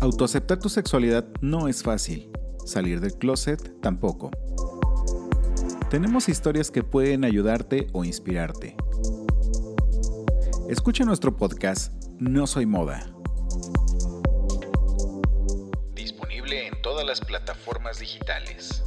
Autoaceptar tu sexualidad no es fácil. Salir del closet tampoco. Tenemos historias que pueden ayudarte o inspirarte. Escucha nuestro podcast No Soy Moda. Disponible en todas las plataformas digitales.